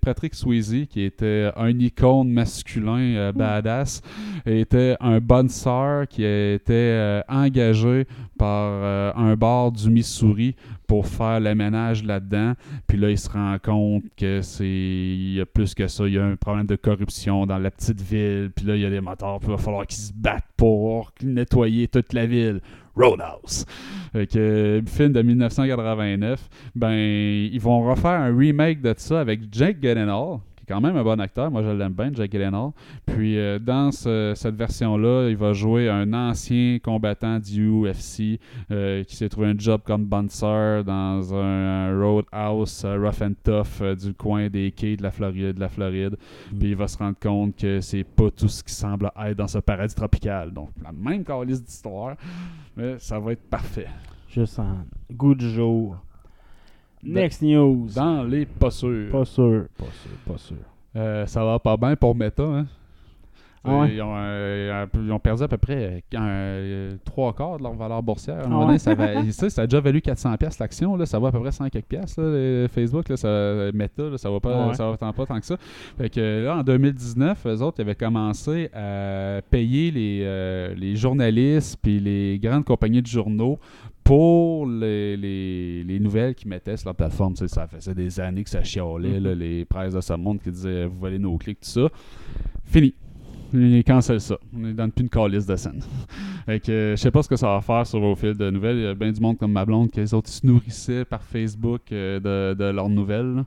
Patrick Swayze, qui était un icône masculin euh, badass, était un bouncer qui était euh, engagé par un bar du Missouri pour faire le ménage là-dedans. Puis là, il se rend compte que c'est il y a plus que ça. Il y a un problème de corruption dans la petite ville. Puis là, il y a des motards. Puis il va falloir qu'ils se battent pour nettoyer toute la ville. Roadhouse. Fait que, film de 1989. Ben, ils vont refaire un remake de ça avec Jake Gyllenhaal, qui est quand même un bon acteur. Moi, je l'aime bien, Jack Gyllenhaal. Puis euh, dans ce- cette version-là, il va jouer un ancien combattant du UFC euh, qui s'est trouvé un job comme bouncer dans un, un roadhouse euh, rough and tough du coin des quais de la Floride. De la Floride. Puis il va se rendre compte que c'est pas tout ce qui semble être dans ce paradis tropical. Donc, la même calice d'histoire, mais ça va être parfait. Juste en goût du jour. Next news. Dans les pas sûrs. Pas sûr. Pas sûr. Pas sûr. Euh, ça va pas bien pour Meta. Hein? Ah ouais? ils, ont, euh, ils ont perdu à peu près euh, euh, trois quarts de leur valeur boursière. À un moment donné, ouais? ça, va- ça, ça a déjà valu 400 pièces l'action. là, Ça va à peu près 100 quelques. Là, les Facebook, là, ça, Meta, là, ça va pas, Ouais. ça va tant pas tant que ça. Fait que là, en 2019, eux autres, ils avaient commencé à payer les, euh, les journalistes puis les grandes compagnies de journaux pour les, les, les nouvelles qu'ils mettaient sur leur plateforme. Tu sais, ça faisait des années que ça chialait, là, les presses de ce monde qui disaient vous volez nos clics, tout ça. Fini. Ils cancellent ça. On ne donne plus une calice de scène. fait que, je sais pas ce que ça va faire sur vos fils de nouvelles. Il y a bien du monde comme ma blonde qui les autres se nourrissaient par Facebook euh, de, de leurs nouvelles.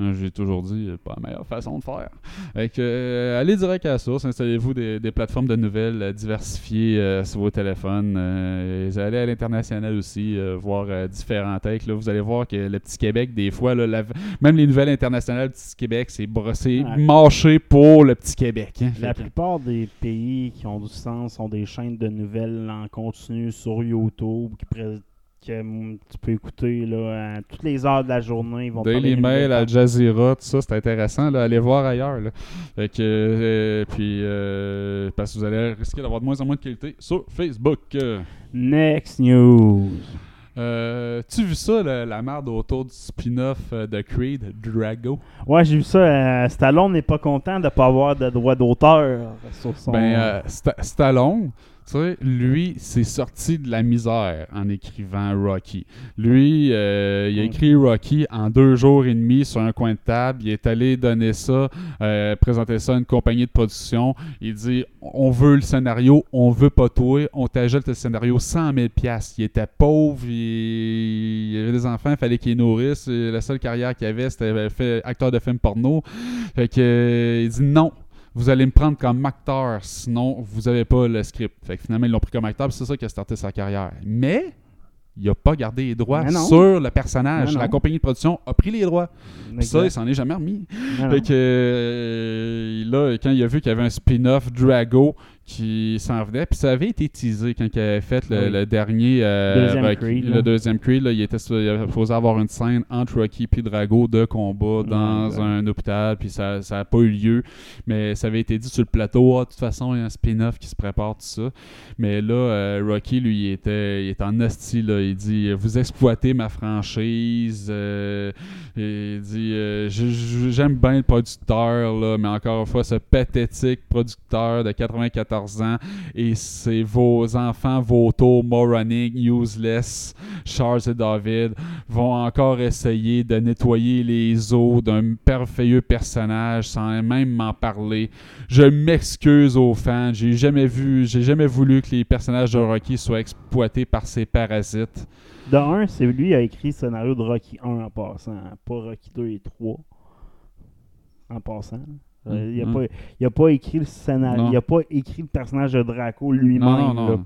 Euh, J'ai toujours dit, euh, pas la meilleure façon de faire. Fait que, euh, allez direct à la source, installez-vous des, des plateformes de nouvelles euh, diversifiées euh, sur vos téléphones. euh, et allez à l'international aussi, euh, voir euh, différents. Là, vous allez voir que le petit Québec, des fois, là, la- même les nouvelles internationales du petit Québec, c'est brossé, mâché pour le petit Québec. hein. La Fait plupart des pays qui ont du sens ont des chaînes de nouvelles en continu sur YouTube qui pré- que mm, tu peux écouter là, à toutes les heures de la journée. Ils vont Daily des Mail. Al Jazeera, tout ça, c'est intéressant. Là, allez voir ailleurs. Là. Fait que, euh, puis, euh, parce que vous allez risquer d'avoir de moins en moins de qualité sur Facebook. Next news. euh, tu vu ça, la, la merde autour du spin-off de Creed, Drago? Ouais, j'ai vu ça. euh, Stallone n'est pas content de ne pas avoir de droit d'auteur sur son. Ben, euh, Sta- Stallone, lui, s'est sorti de la misère en écrivant Rocky. Lui, euh, il a Mm. écrit Rocky en deux jours et demi sur un coin de table. Il est allé donner ça, euh, présenter ça à une compagnie de production. Il dit On veut le scénario, on veut pas toi, on t'ajoute le scénario 100 000 Il était pauvre, il, il avait des enfants, il fallait qu'il nourrisse. La seule carrière qu'il avait, c'était fait acteur de film porno. Fait que, euh, il dit non vous allez me prendre comme acteur, sinon vous avez pas le script. Fait que finalement, ils l'ont pris comme acteur, c'est ça qui a starté sa carrière. Mais il a pas gardé les droits sur le personnage. La compagnie de production a pris les droits. Puis ça, il s'en est jamais remis. Fait que euh, là, quand il a vu qu'il y avait un spin-off Drago qui s'en venait, puis ça avait été teasé quand il avait fait le, Oui. le dernier euh, Deuxième Rocky- Creed, le là. deuxième Creed, là, il était supposé avoir une scène entre Rocky et Drago de combat dans un hôpital, puis ça n'a pas eu lieu, mais ça avait été dit sur le plateau, Ah, de toute façon, il y a un spin-off qui se prépare, tout ça. Mais là, euh, Rocky, lui, il était, il était en hostie, là. Il dit Vous exploitez ma franchise. euh, il dit J'aime bien le producteur, là, mais encore une fois, ce pathétique producteur de 94 ans et c'est vos enfants, vos tours, moronic, useless, Charles et David vont encore essayer de nettoyer les eaux d'un merveilleux personnage sans même m'en parler. Je m'excuse aux fans. J'ai jamais vu, j'ai jamais voulu que les personnages de Rocky soient exploités par ces parasites. De un, c'est lui qui a écrit le scénario de Rocky 1 en passant, pas Rocky 2 et 3 en passant. Euh, il, a Mm. pas, il a pas écrit le scénario, Non. il a pas écrit le personnage de Draco lui-même.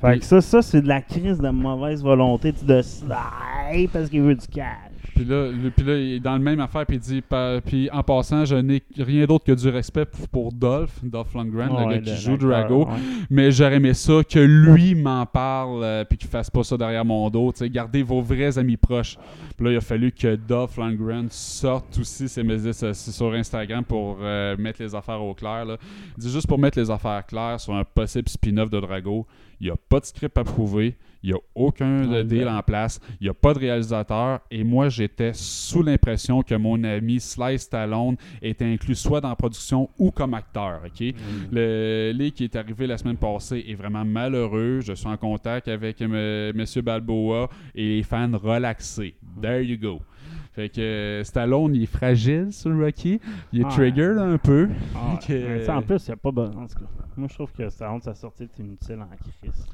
Fait que ça, ça c'est de la crise de mauvaise volonté tu, de slide parce qu'il veut du cash. Puis là, puis là, il est dans le même affaire, puis il dit, pa- puis en passant, je n'ai rien d'autre que du respect pour, pour Dolph, Dolph Lundgren, le Ouais, gars qui le- joue Drago. ouais. Mais j'aurais aimé ça que lui m'en parle, euh, puis qu'il fasse pas ça derrière mon dos. Gardez vos vrais amis proches. Puis là, il a fallu que Dolph Lundgren sorte aussi ses so- sur Instagram pour euh, mettre les affaires au clair. Là. Il dit juste pour mettre les affaires claires sur un possible spin-off de Drago. Il n'y a pas de script à prouver. Il n'y a aucun Ouais, deal en place. Il n'y a pas de réalisateur. Et moi, j'étais sous l'impression que mon ami Sly Stallone était inclus soit dans la production ou comme acteur. ok? Le leak qui est arrivé la semaine passée est vraiment malheureux. Je suis en contact avec M. Balboa et les fans relaxés. There you go. Fait que Stallone, il est fragile sur Rocky. Il est Ah. trigger là, un peu. Ah, que- en plus, il n'y a pas besoin. En tout cas, moi, je trouve que honte sa sortie est inutile en crise.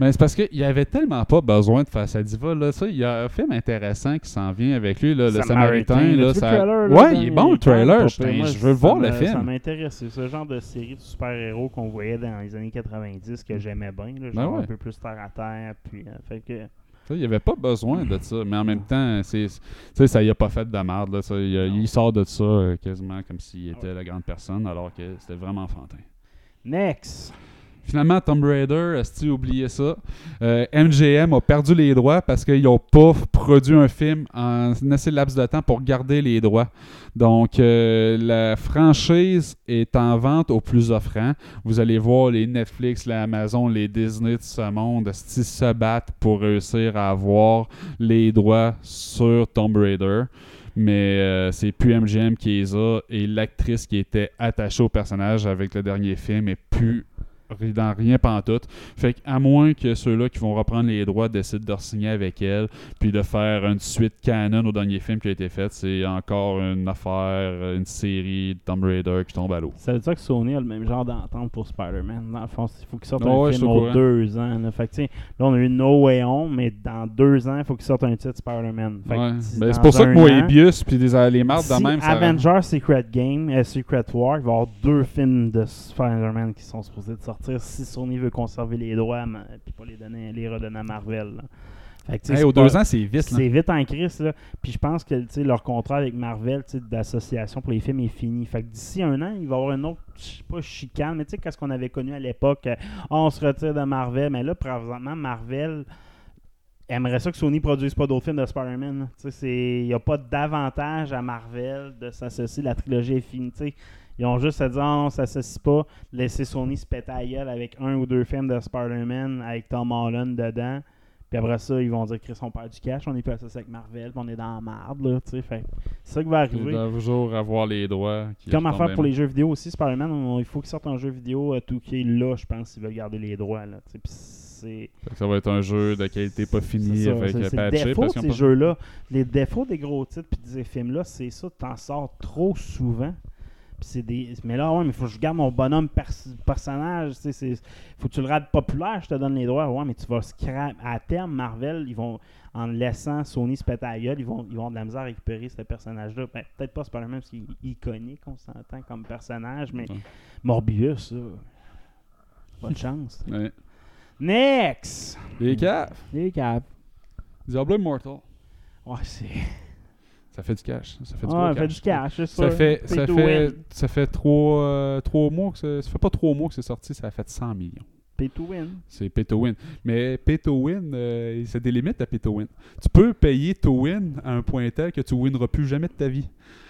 Mais c'est parce qu'il n'y avait tellement pas besoin de faire sa diva. Là. Ça, il y a un film intéressant qui s'en vient avec lui, là, le Samaritain, Samaritain. Là, le ça- trailer, là, ouais, il est bon le trailer. Moi, je veux ça voir le Ça film. m'intéresse. C'est ce genre de série de super-héros qu'on voyait dans les années 90 que j'aimais bien. Là, Ben genre ouais. un peu plus terre à terre. Puis, euh, fait que, Ça, Il n'y avait pas besoin de ça, mais en même temps, c'est, tu sais, ça y a pas fait de merde. Là, ça, il, a- il sort de ça euh, quasiment comme s'il était la grande personne, alors que c'était vraiment enfantin. next. Finalement, Tomb Raider, est-ce oublié ça? Euh, MGM a perdu les droits parce qu'ils n'ont pas produit un film en assez laps de temps pour garder les droits. Donc, euh, la franchise est en vente au plus offrant. Vous allez voir les Netflix, les Amazon, les Disney de ce monde se battent pour réussir à avoir les droits sur Tomb Raider. Mais euh, c'est plus MGM qui les a et l'actrice qui était attachée au personnage avec le dernier film est plus dans rien pantoute. Fait qu'à moins que ceux-là qui vont reprendre les droits décident de signer avec elle, puis de faire une suite canon au dernier film qui a été fait, c'est encore une affaire, une série de Tomb Raider qui tombe à l'eau. Ça veut dire que Sony a le même genre d'entente pour Spider-Man. Dans le fond, il faut qu'il sorte un ouais, film aux deux ans. Là. Fait que, là, on a eu No Way Home, mais dans deux ans, il faut qu'il sorte un titre Spider-Man. Ouais. Ben, c'est pour ça que Moebius, puis des, les marques de si même, ça... Avengers Secret Game, euh, Secret War, il va y avoir deux films de Spider-Man qui sont supposés de sortir si Sony veut conserver les droits puis pas les donner les redonner à Marvel. là. Fait que, tu sais, Hey, c'est aux pas- deux ans, c'est vite. c'est vite en crise, là. Puis je pense que leur contrat avec Marvel d'association pour les films est fini. Fait que d'ici un an, il va y avoir une autre, je sais pas, chicane, mais tu sais, qu'est-ce qu'on avait connu à l'époque, euh, Ah, on se retire de Marvel, mais là, présentement, Marvel aimerait ça que Sony produise pas d'autres films de Spider-Man. Il n'y a pas d'avantage à Marvel de s'associer, la trilogie est finie. Ils ont juste à dire, Ah, non, on s'associe pas, laisser Sony se péter à gueule avec un ou deux films de Spider-Man avec Tom Holland dedans. Puis après ça, ils vont dire Chris, on perd du cash, on est plus associé avec Marvel, puis on est dans la marde, là, tu sais. Fait c'est ça qui va Ils arriver. doivent toujours avoir les droits. Comme à faire pour les jeux vidéo aussi, Spider-Man, il faut qu'ils sortent un jeu vidéo euh, tout qui est là, je pense, s'ils veulent garder les droits, là, tu sais. Puis c'est... Fait que ça va être un jeu de qualité pas fini C'est ça, avec c'est- euh, le défaut de ces jeux-là. Les défauts des gros titres puis des films-là, c'est ça, t'en sors trop souvent. C'est des... Mais là, ouais, mais faut que je garde mon bonhomme pers- personnage. c'est- Faut que tu le rades populaire, je te donne les droits. Ouais, mais tu vas scrap. À terme, Marvel, ils vont, en laissant Sony se péter à la gueule, ils vont, ils vont avoir de la misère à récupérer ce personnage-là. Ben, Peut-être pas Spider-Man parce qu'il est iconique, on s'entend comme personnage, mais Ouais. Morbius, là. De chance. Ouais. Next! Les caves. Les caps. Diablo Immortal. Ouais, c'est. Ça fait du cash. Ça fait du Ouais, fait du cash, c'est Ça sûr. fait, ça fait, ça fait trois, euh, trois mois que ça fait pas trois mois que c'est sorti, ça a fait 100 millions. Pay to win. C'est pay to win. Mais pay to win, euh, c'est des limites à pay to win. Tu peux payer to win à un point tel que tu winneras plus jamais de ta vie.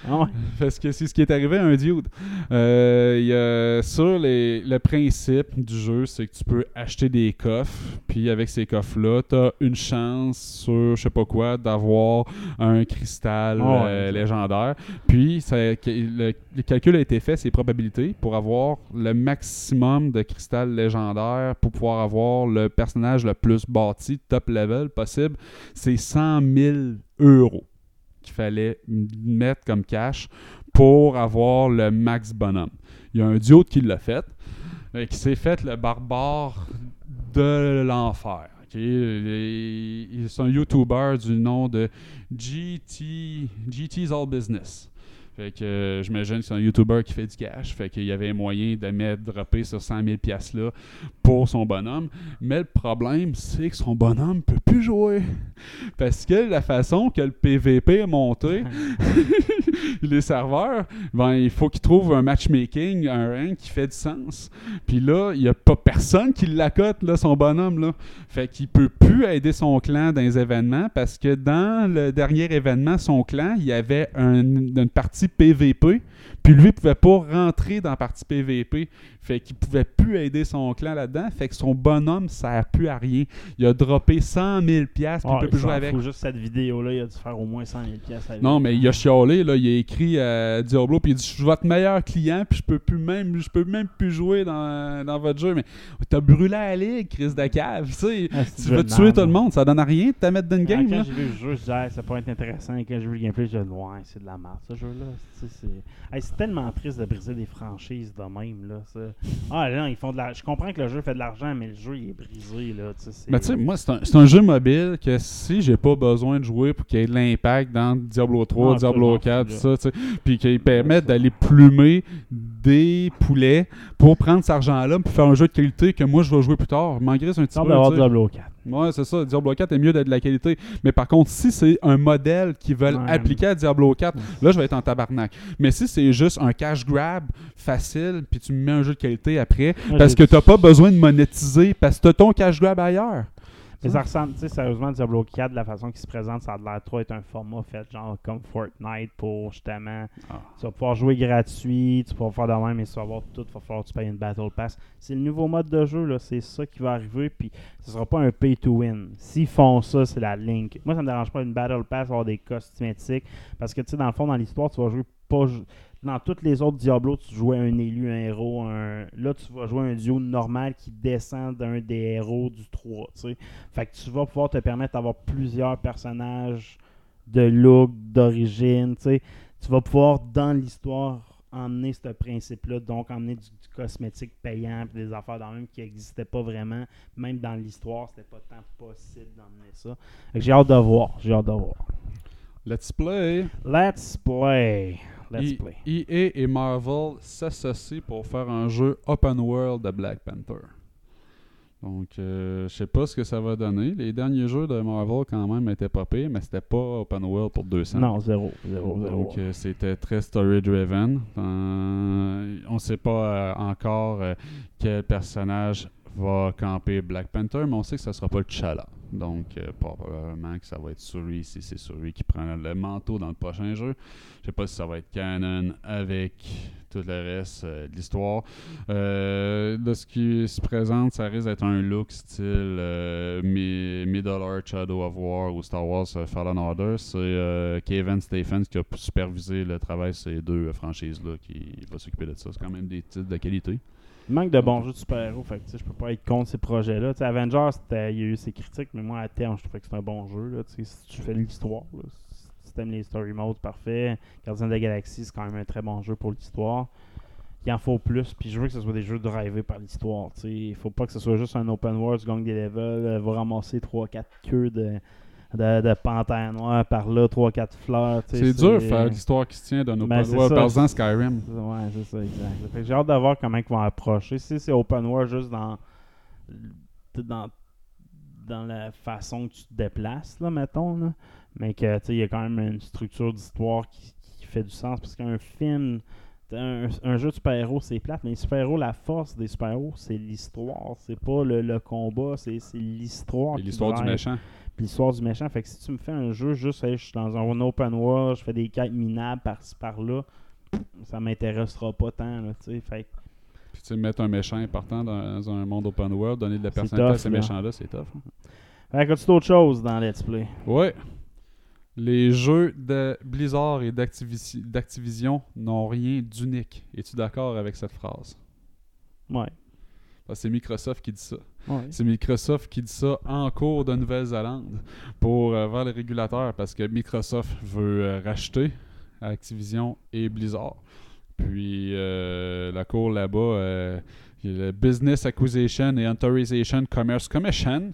Ah ouais. Parce que c'est ce qui est arrivé à un dude. Euh, il y a- sur les- le principe du jeu, c'est que tu peux acheter des coffres, puis avec ces coffres-là, tu as une chance sur je sais pas quoi d'avoir un cristal Ah euh, légendaire. Puis ça- le, le calcul a été fait, c'est probabilités, pour avoir le maximum de cristal légendaire, pour pouvoir avoir le personnage le plus bâti, top level possible, c'est 100 000 euros qu'il fallait mettre comme cash pour avoir le max bonhomme. Il y a un duo qui l'a fait, euh, qui s'est fait le barbare de l'enfer. ok? Il- il- C'est un YouTuber du nom de GT, GT's All Business. Fait que euh, j'imagine que c'est un YouTuber qui fait du cash. Fait qu'il y avait moyen de mettre, dropper sur 100 000 piastres là pour son bonhomme. Mais le problème, c'est que son bonhomme peut plus jouer. Parce que la façon que le PVP est monté, les serveurs, ben, il faut qu'ils trouvent un matchmaking, un rank qui fait du sens. Puis là, il n'y a pas personne qui l'accote, son bonhomme. Là. Fait qu'il peut plus aider son clan dans les événements parce que dans le dernier événement, son clan, il y avait un- une partie PVP. Puis lui, il pouvait pas rentrer dans la partie PVP. Fait qu'il pouvait plus aider son clan là-dedans. Fait que son bonhomme sert plus à rien. Il a droppé 100 000 piastres, puis il Ouais, peut plus il jouer avec. fout juste cette vidéo-là, il a dû faire au moins 100 000 pièces. Non, mais il a chialé, là, il a écrit à Diablo, puis il dit Je suis votre meilleur client, puis je peux plus même je peux même plus jouer dans, dans votre jeu. Mais t'as brûlé la ligue, Chris de cave. Tu sais, Ah, tu veux tuer tout le monde, ça donne à rien de te mettre dans une Ah, game. quand j'ai vu le jeu, je disais, Hey, ça pourrait être intéressant. Et quand j'ai vu le gameplay, je disais, ouais, c'est de la merde, ce jeu-là. Hey, c'est tellement triste de briser des franchises de même. Là, ça. Ah, là, ils font de la... Je comprends que le jeu fait de l'argent, mais le jeu, il est brisé. Là, Mais tu sais, moi, c'est un, un jeu mobile que si j'ai pas besoin de jouer pour qu'il y ait de l'impact dans Diablo 3, Ah, Diablo j'en 4, fous, ça, tu sais, puis qu'il permette d'aller plumer des poulets pour prendre cet argent-là pour faire un jeu de qualité que moi je vais jouer plus tard. M'engraisse un petit peu. Diablo 4. Ouais, c'est ça. Diablo 4 est mieux d'être de la qualité. Mais par contre, si c'est un modèle qu'ils veulent Ouais. appliquer à Diablo 4, là, je vais être en tabarnak. Mais si c'est juste un cash grab facile, puis tu me mets un jeu de qualité après, parce que t'as pas besoin de monétiser, parce que t'as ton cash grab ailleurs. Mais ça ressemble, tu sais, sérieusement, Diablo 4, de la façon qu'il se présente, ça a l'air trop être un format fait genre comme Fortnite pour justement. Ah. Tu vas pouvoir jouer gratuit, tu vas pouvoir faire de même, mais tu vas avoir tout, il va falloir que tu payes une Battle Pass. C'est le nouveau mode de jeu, là, c'est ça qui va arriver, puis ce sera pas un pay to win. S'ils font ça, c'est la link. Moi, ça me dérange pas une Battle Pass, avoir des cosmétiques, parce que tu sais, dans le fond, dans l'histoire, tu vas jouer pas. Dans toutes les autres Diablo, tu jouais un élu, un héros, un... là tu vas jouer un duo normal qui descend d'un des héros du 3, tu sais. Fait que tu vas pouvoir te permettre d'avoir plusieurs personnages de look, d'origine, tu vas pouvoir, dans l'histoire, emmener ce principe-là, donc emmener du, du cosmétique payant, des affaires dans le même qui n'existaient pas vraiment. Même dans l'histoire, c'était pas tant possible d'emmener ça. J'ai hâte de voir, j'ai hâte de voir. Let's play. Let's play. Let's play. EA et Marvel s'associent pour faire un jeu open world de Black Panther. Donc, euh, je sais pas ce que ça va donner. Les derniers jeux de Marvel, quand même, étaient pires, mais c'était pas open world pour 200. Non, zéro, zéro, zéro. Donc, euh, c'était très story-driven. Euh, on sait pas euh, encore euh, quel personnage va camper Black Panther, mais on sait que ça sera pas le T'Challa. Donc, euh, probablement que ça va être Suri, si c'est Suri qui prend le manteau dans le prochain jeu. Je sais pas si ça va être canon avec tout le reste euh, de l'histoire. Euh, de ce qui se présente, ça risque d'être un look style Mi- Middle Earth, Shadow of War ou Star Wars Fallen Order. C'est Kevin Stephens qui a supervisé le travail de ces deux franchises-là qui va s'occuper de ça. C'est quand même des titres de qualité. Manque de bons jeux de super-héros, fait que je peux pas être contre ces projets-là. Avengers, il y a eu ses critiques, mais moi, à terme, je trouvais que c'est un bon jeu. Là, si tu fais l'histoire, si tu aimes les story modes, parfait. Gardien de la Galaxie, c'est quand même un très bon jeu pour l'histoire. Il en faut plus, puis je veux que ce soit des jeux drivés par l'histoire. Il faut pas que ce soit juste un open world, tu gagnes des levels, euh, va ramasser 3-4 queues de, de, de panthère noire par là, 3-4 fleurs. C'est dur faire l'histoire qui se tient d'un Ben, open c'est world. ça. Par exemple, Skyrim. Ouais, c'est ça, exact. J'ai hâte de voir comment ils vont approcher. Si c'est open world juste dans, dans, dans la façon que tu te déplaces, là, mettons, là. mais que tu sais, il y a quand même une structure d'histoire qui, qui fait du sens. Parce qu'un film, un, un jeu de super-héros, c'est plate, mais les super-héros, la force des super-héros, c'est l'histoire. C'est pas le, le combat, c'est l'histoire. L'histoire du méchant. Puis l'histoire du méchant. Fait que si tu me fais un jeu juste, hey, je suis dans un open world, je fais des quêtes minables par-ci par-là, ça m'intéressera pas tant. Là, tu sais. fait que Puis tu sais, mettre un méchant important dans un monde open world, donner de la personnalité à ces là. méchants-là, c'est tough. hein. fait que as-tu d'autres choses dans Let's Play? Ouais. Les jeux de Blizzard et d'Activis- d'Activision n'ont rien d'unique. Es-tu d'accord avec cette phrase? Ouais. Que c'est Microsoft qui dit ça. ouais. C'est Microsoft qui dit ça en cours de Nouvelle-Zélande pour euh, vers les régulateurs parce que Microsoft veut euh, racheter Activision et Blizzard. Puis euh, la cour là-bas, euh, le Business Acquisition et Authorization Commerce Commission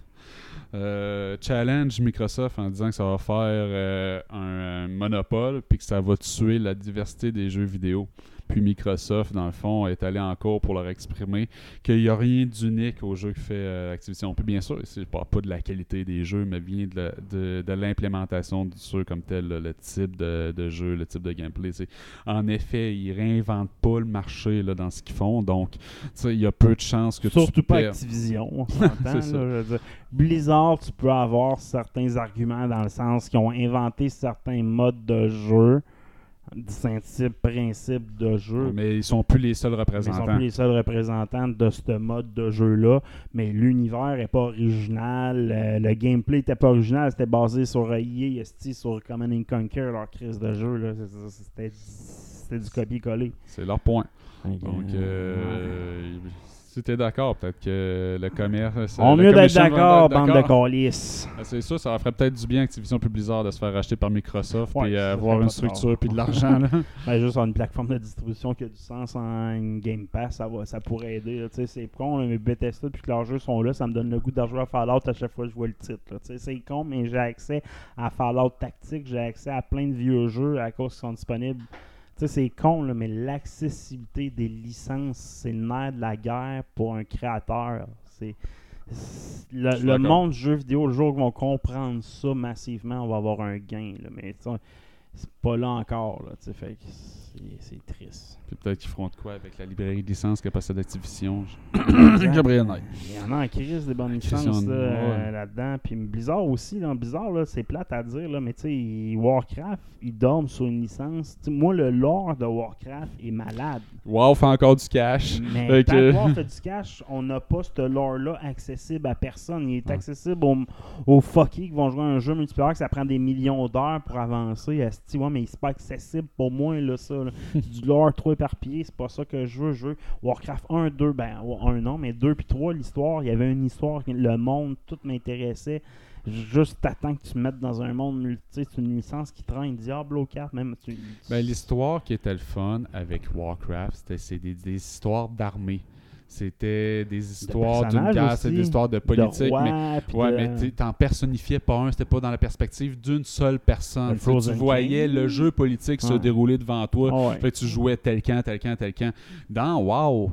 challenge Microsoft en disant que ça va faire un, un monopole puis que ça va tuer la diversité des jeux vidéo. Puis Microsoft, dans le fond, est allé en cours pour leur exprimer qu'il n'y a rien d'unique au jeu que fait euh, Activision. Puis bien sûr, c'est pas, pas de la qualité des jeux, mais bien de, la- de- de l'implémentation du jeu comme tel, le type de, de jeu, le type de gameplay. En effet, ils réinventent pas le marché là, dans ce qu'ils font, donc il y a peu de chances que Surtout tu pas perds. Activision, on s'entend. Je. Blizzard, tu peux avoir certains arguments dans le sens qu'ils ont inventé certains modes de jeu, certains types, principes de jeu. Mais ils sont plus les seuls Mais Ils sont représentants. plus les seuls représentants de ce mode de jeu-là. Mais l'univers n'est pas original. euh, le gameplay n'était pas original. C'était basé sur EA, sur Command and Conquer, leur crise de jeu. C'était c'était du copier-coller. C'est leur point. Donc, euh, euh, Si t'es d'accord, peut-être que le commerce. On mieux d'être d'accord, bande de calices. Ah, C'est sûr, ça ferait peut-être du bien Activision puis Blizzard de se faire racheter par Microsoft et ça avoir une structure puis de l'argent. Ben, juste avoir une plateforme de distribution qui a du sens en Game Pass, ça, va, ça pourrait aider. C'est con, mais Bethesda, puis que leurs jeux sont là, ça me donne le goût de rejouer à Fallout à chaque fois que je vois le titre. C'est con, mais j'ai accès à Fallout Tactique, j'ai accès à plein de vieux jeux à cause qu'ils sont disponibles. Sais, c'est con, là, mais l'accessibilité des licences, c'est le nerf de la guerre pour un créateur. C'est le, monde du jeu vidéo, le jour qu'ils vont comprendre ça massivement, on va avoir un gain. là. Mais pas là encore. Là, fait c'est, triste. Puis peut-être qu'ils feront de quoi avec la librairie de licence que possède Activision. Gabriel Knight. Il y en a en crise des bonnes licences ouais. euh, là-dedans. Puis Blizzard aussi. Là, Blizzard, là, c'est plate à dire, là, mais tu sais, Warcraft, ils dorment sur une licence. Moi, le lore de Warcraft est malade. WoW fait encore du cash. Mais Fait que- fait du cash, on n'a pas ce lore-là accessible à personne. Il est Ouais. accessible aux, aux fuckers qui vont jouer à un jeu multiplayer que ça prend des millions d'heures pour avancer. Asti, ouais, mais c'est pas accessible pour moi, là, ça. là. Du lore trop éparpillé, c'est pas ça que je veux. Je veux Warcraft 1, 2, ben, ouais, 1 non, mais 2 puis 3, l'histoire, il y avait une histoire, le monde, tout m'intéressait. Juste t'attends que tu me mettes dans un monde, multi- c'est une licence qui traîne Diablo 4, même. Tu, Ben, l'histoire qui était le fun avec Warcraft, c'était c'est des, des histoires d'armée. C'était des histoires d'une guerre, c'était aussi, des histoires de de politique. mais rois, puis Ouais, de- mais tu t'en personnifiais pas un, c'était pas dans la perspective d'une seule personne. Fait tu voyais King. le jeu politique se dérouler devant toi. Ouais. Fait que tu jouais tel camp, tel camp, tel camp. Dans WoW,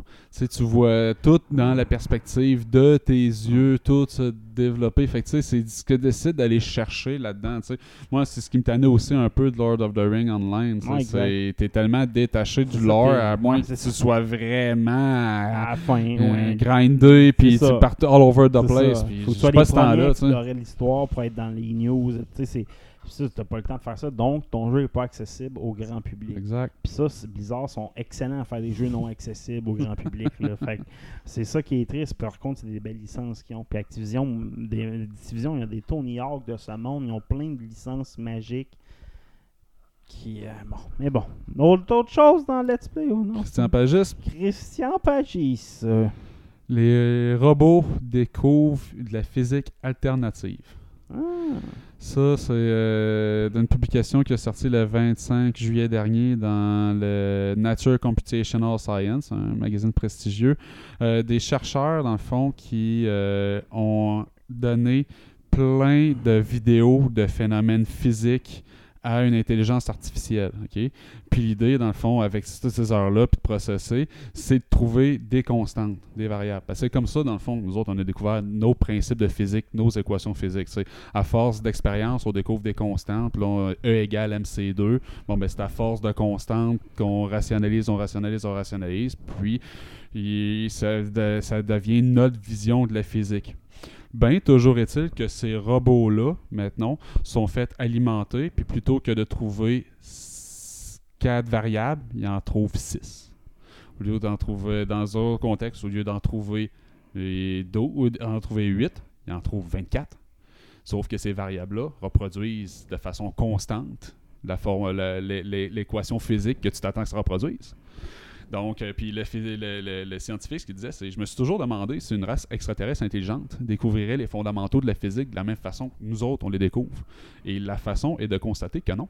tu vois tout dans la perspective de tes yeux, tout se développer. Fait que tu sais, c'est ce que décide d'aller chercher là-dedans. tu sais. Moi, c'est ce qui me tannait aussi un peu de Lord of the Ring Online. Ouais, c'est- T'es tellement détaché du lore, à moins ouais, que tu sois vraiment à la fin, euh, ouais. grindé, puis tu partes all over the place. Faut que tu sois les ce premiers temps-là. à tu l'histoire pour être dans les news. Tu sais, c'est- ça, t'as pas le temps de faire ça. Donc, ton jeu est pas accessible au grand public. Exact. Puis ça, c'est- Blizzard sont excellents à faire des jeux non accessibles au grand public. là. Fait c'est ça qui est triste. Par contre, c'est des belles licences qu'ils ont. Puis Activision, des, Activision, il y a des Tony Hawk de ce monde. Ils ont plein de licences magiques. Qui, euh, bon, mais bon. Autre, autre chose dans Let's Play ou non? Christian Pagis, Christian Pagis. euh, les robots découvrent de la physique alternative. Ça, c'est euh, d'une publication qui est sortie le 25 juillet dernier dans le Nature Computational Science, un magazine prestigieux. Euh, des chercheurs, dans le fond, qui euh, ont donné plein de vidéos de phénomènes physiques à une intelligence artificielle. ok? Puis l'idée, dans le fond, avec toutes ces heures-là, puis de processer, c'est de trouver des constantes, des variables. Parce que comme ça, dans le fond, nous autres, on a découvert nos principes de physique, nos équations physiques. tu sais. À force d'expérience, on découvre des constantes. Là, on- E égale MC2. Bon, ben, c'est à force de constantes qu'on rationalise, on rationalise, on rationalise. Puis, ça devient notre vision de la physique. Ben, toujours est-il que ces robots-là, maintenant, sont faits alimenter, puis plutôt que de trouver quatre variables, ils en trouvent six. Au lieu d'en trouver, dans un contexte, au lieu d'en trouver ou d'en trouver huit, ils en trouvent 24. Sauf que ces variables-là reproduisent de façon constante l'équation physique que tu t'attends que ça reproduise. Donc, euh, puis le, phys- le- le- le scientifique, ce qu'il disait, c'est je me suis toujours demandé si une race extraterrestre intelligente découvrirait les fondamentaux de la physique de la même façon que nous autres, on les découvre. Et la façon est de constater que non.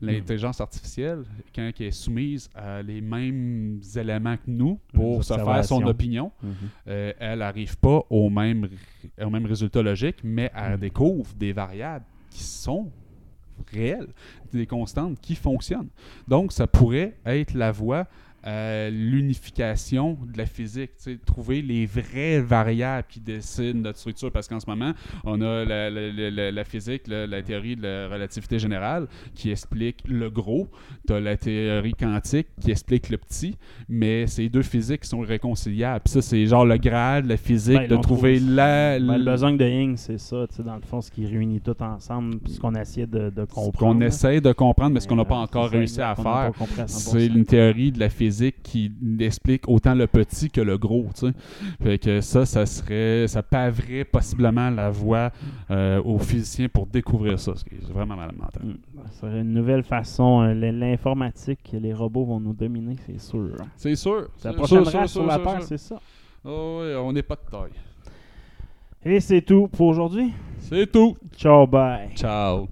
L'intelligence artificielle, quand elle est soumise à les mêmes éléments que nous pour se faire son opinion, euh, elle n'arrive pas au même, au même résultat logique, mais elle découvre des variables qui sont réelles, des constantes qui fonctionnent. Donc, ça pourrait être la voie à l'unification de la physique, trouver les vraies variables qui décident notre structure, parce qu'en ce moment, on a la, la- la- la- la physique, la, théorie de la relativité générale qui explique le gros, tu as la théorie quantique qui explique le petit, mais ces deux physiques qui sont réconciliables. Puis ça, c'est genre le graal de la physique, Ben, de trouver trouve- la... Ben, le besogne de Ying, c'est ça, dans le fond, ce qui réunit tout ensemble, ce qu'on essayait de, de ce comprendre. qu'on là. essaie de comprendre, mais ce qu'on n'a pas euh, encore réussi à qu'on faire, pas compris à 100%. c'est une théorie de la physique qui explique autant le petit que le gros, tu sais. Fait que ça, ça serait, ça paverait possiblement la voie euh, aux physiciens pour découvrir ça, ce qui est vraiment malade mental. Mm. Ça serait une nouvelle façon. euh, L'informatique, les robots vont nous dominer, c'est sûr. C'est sûr. La prochaine race sur la Terre, c'est ça. Oh, ouais, on n'est pas de taille. Et c'est tout pour aujourd'hui. C'est tout. Ciao, bye. Ciao.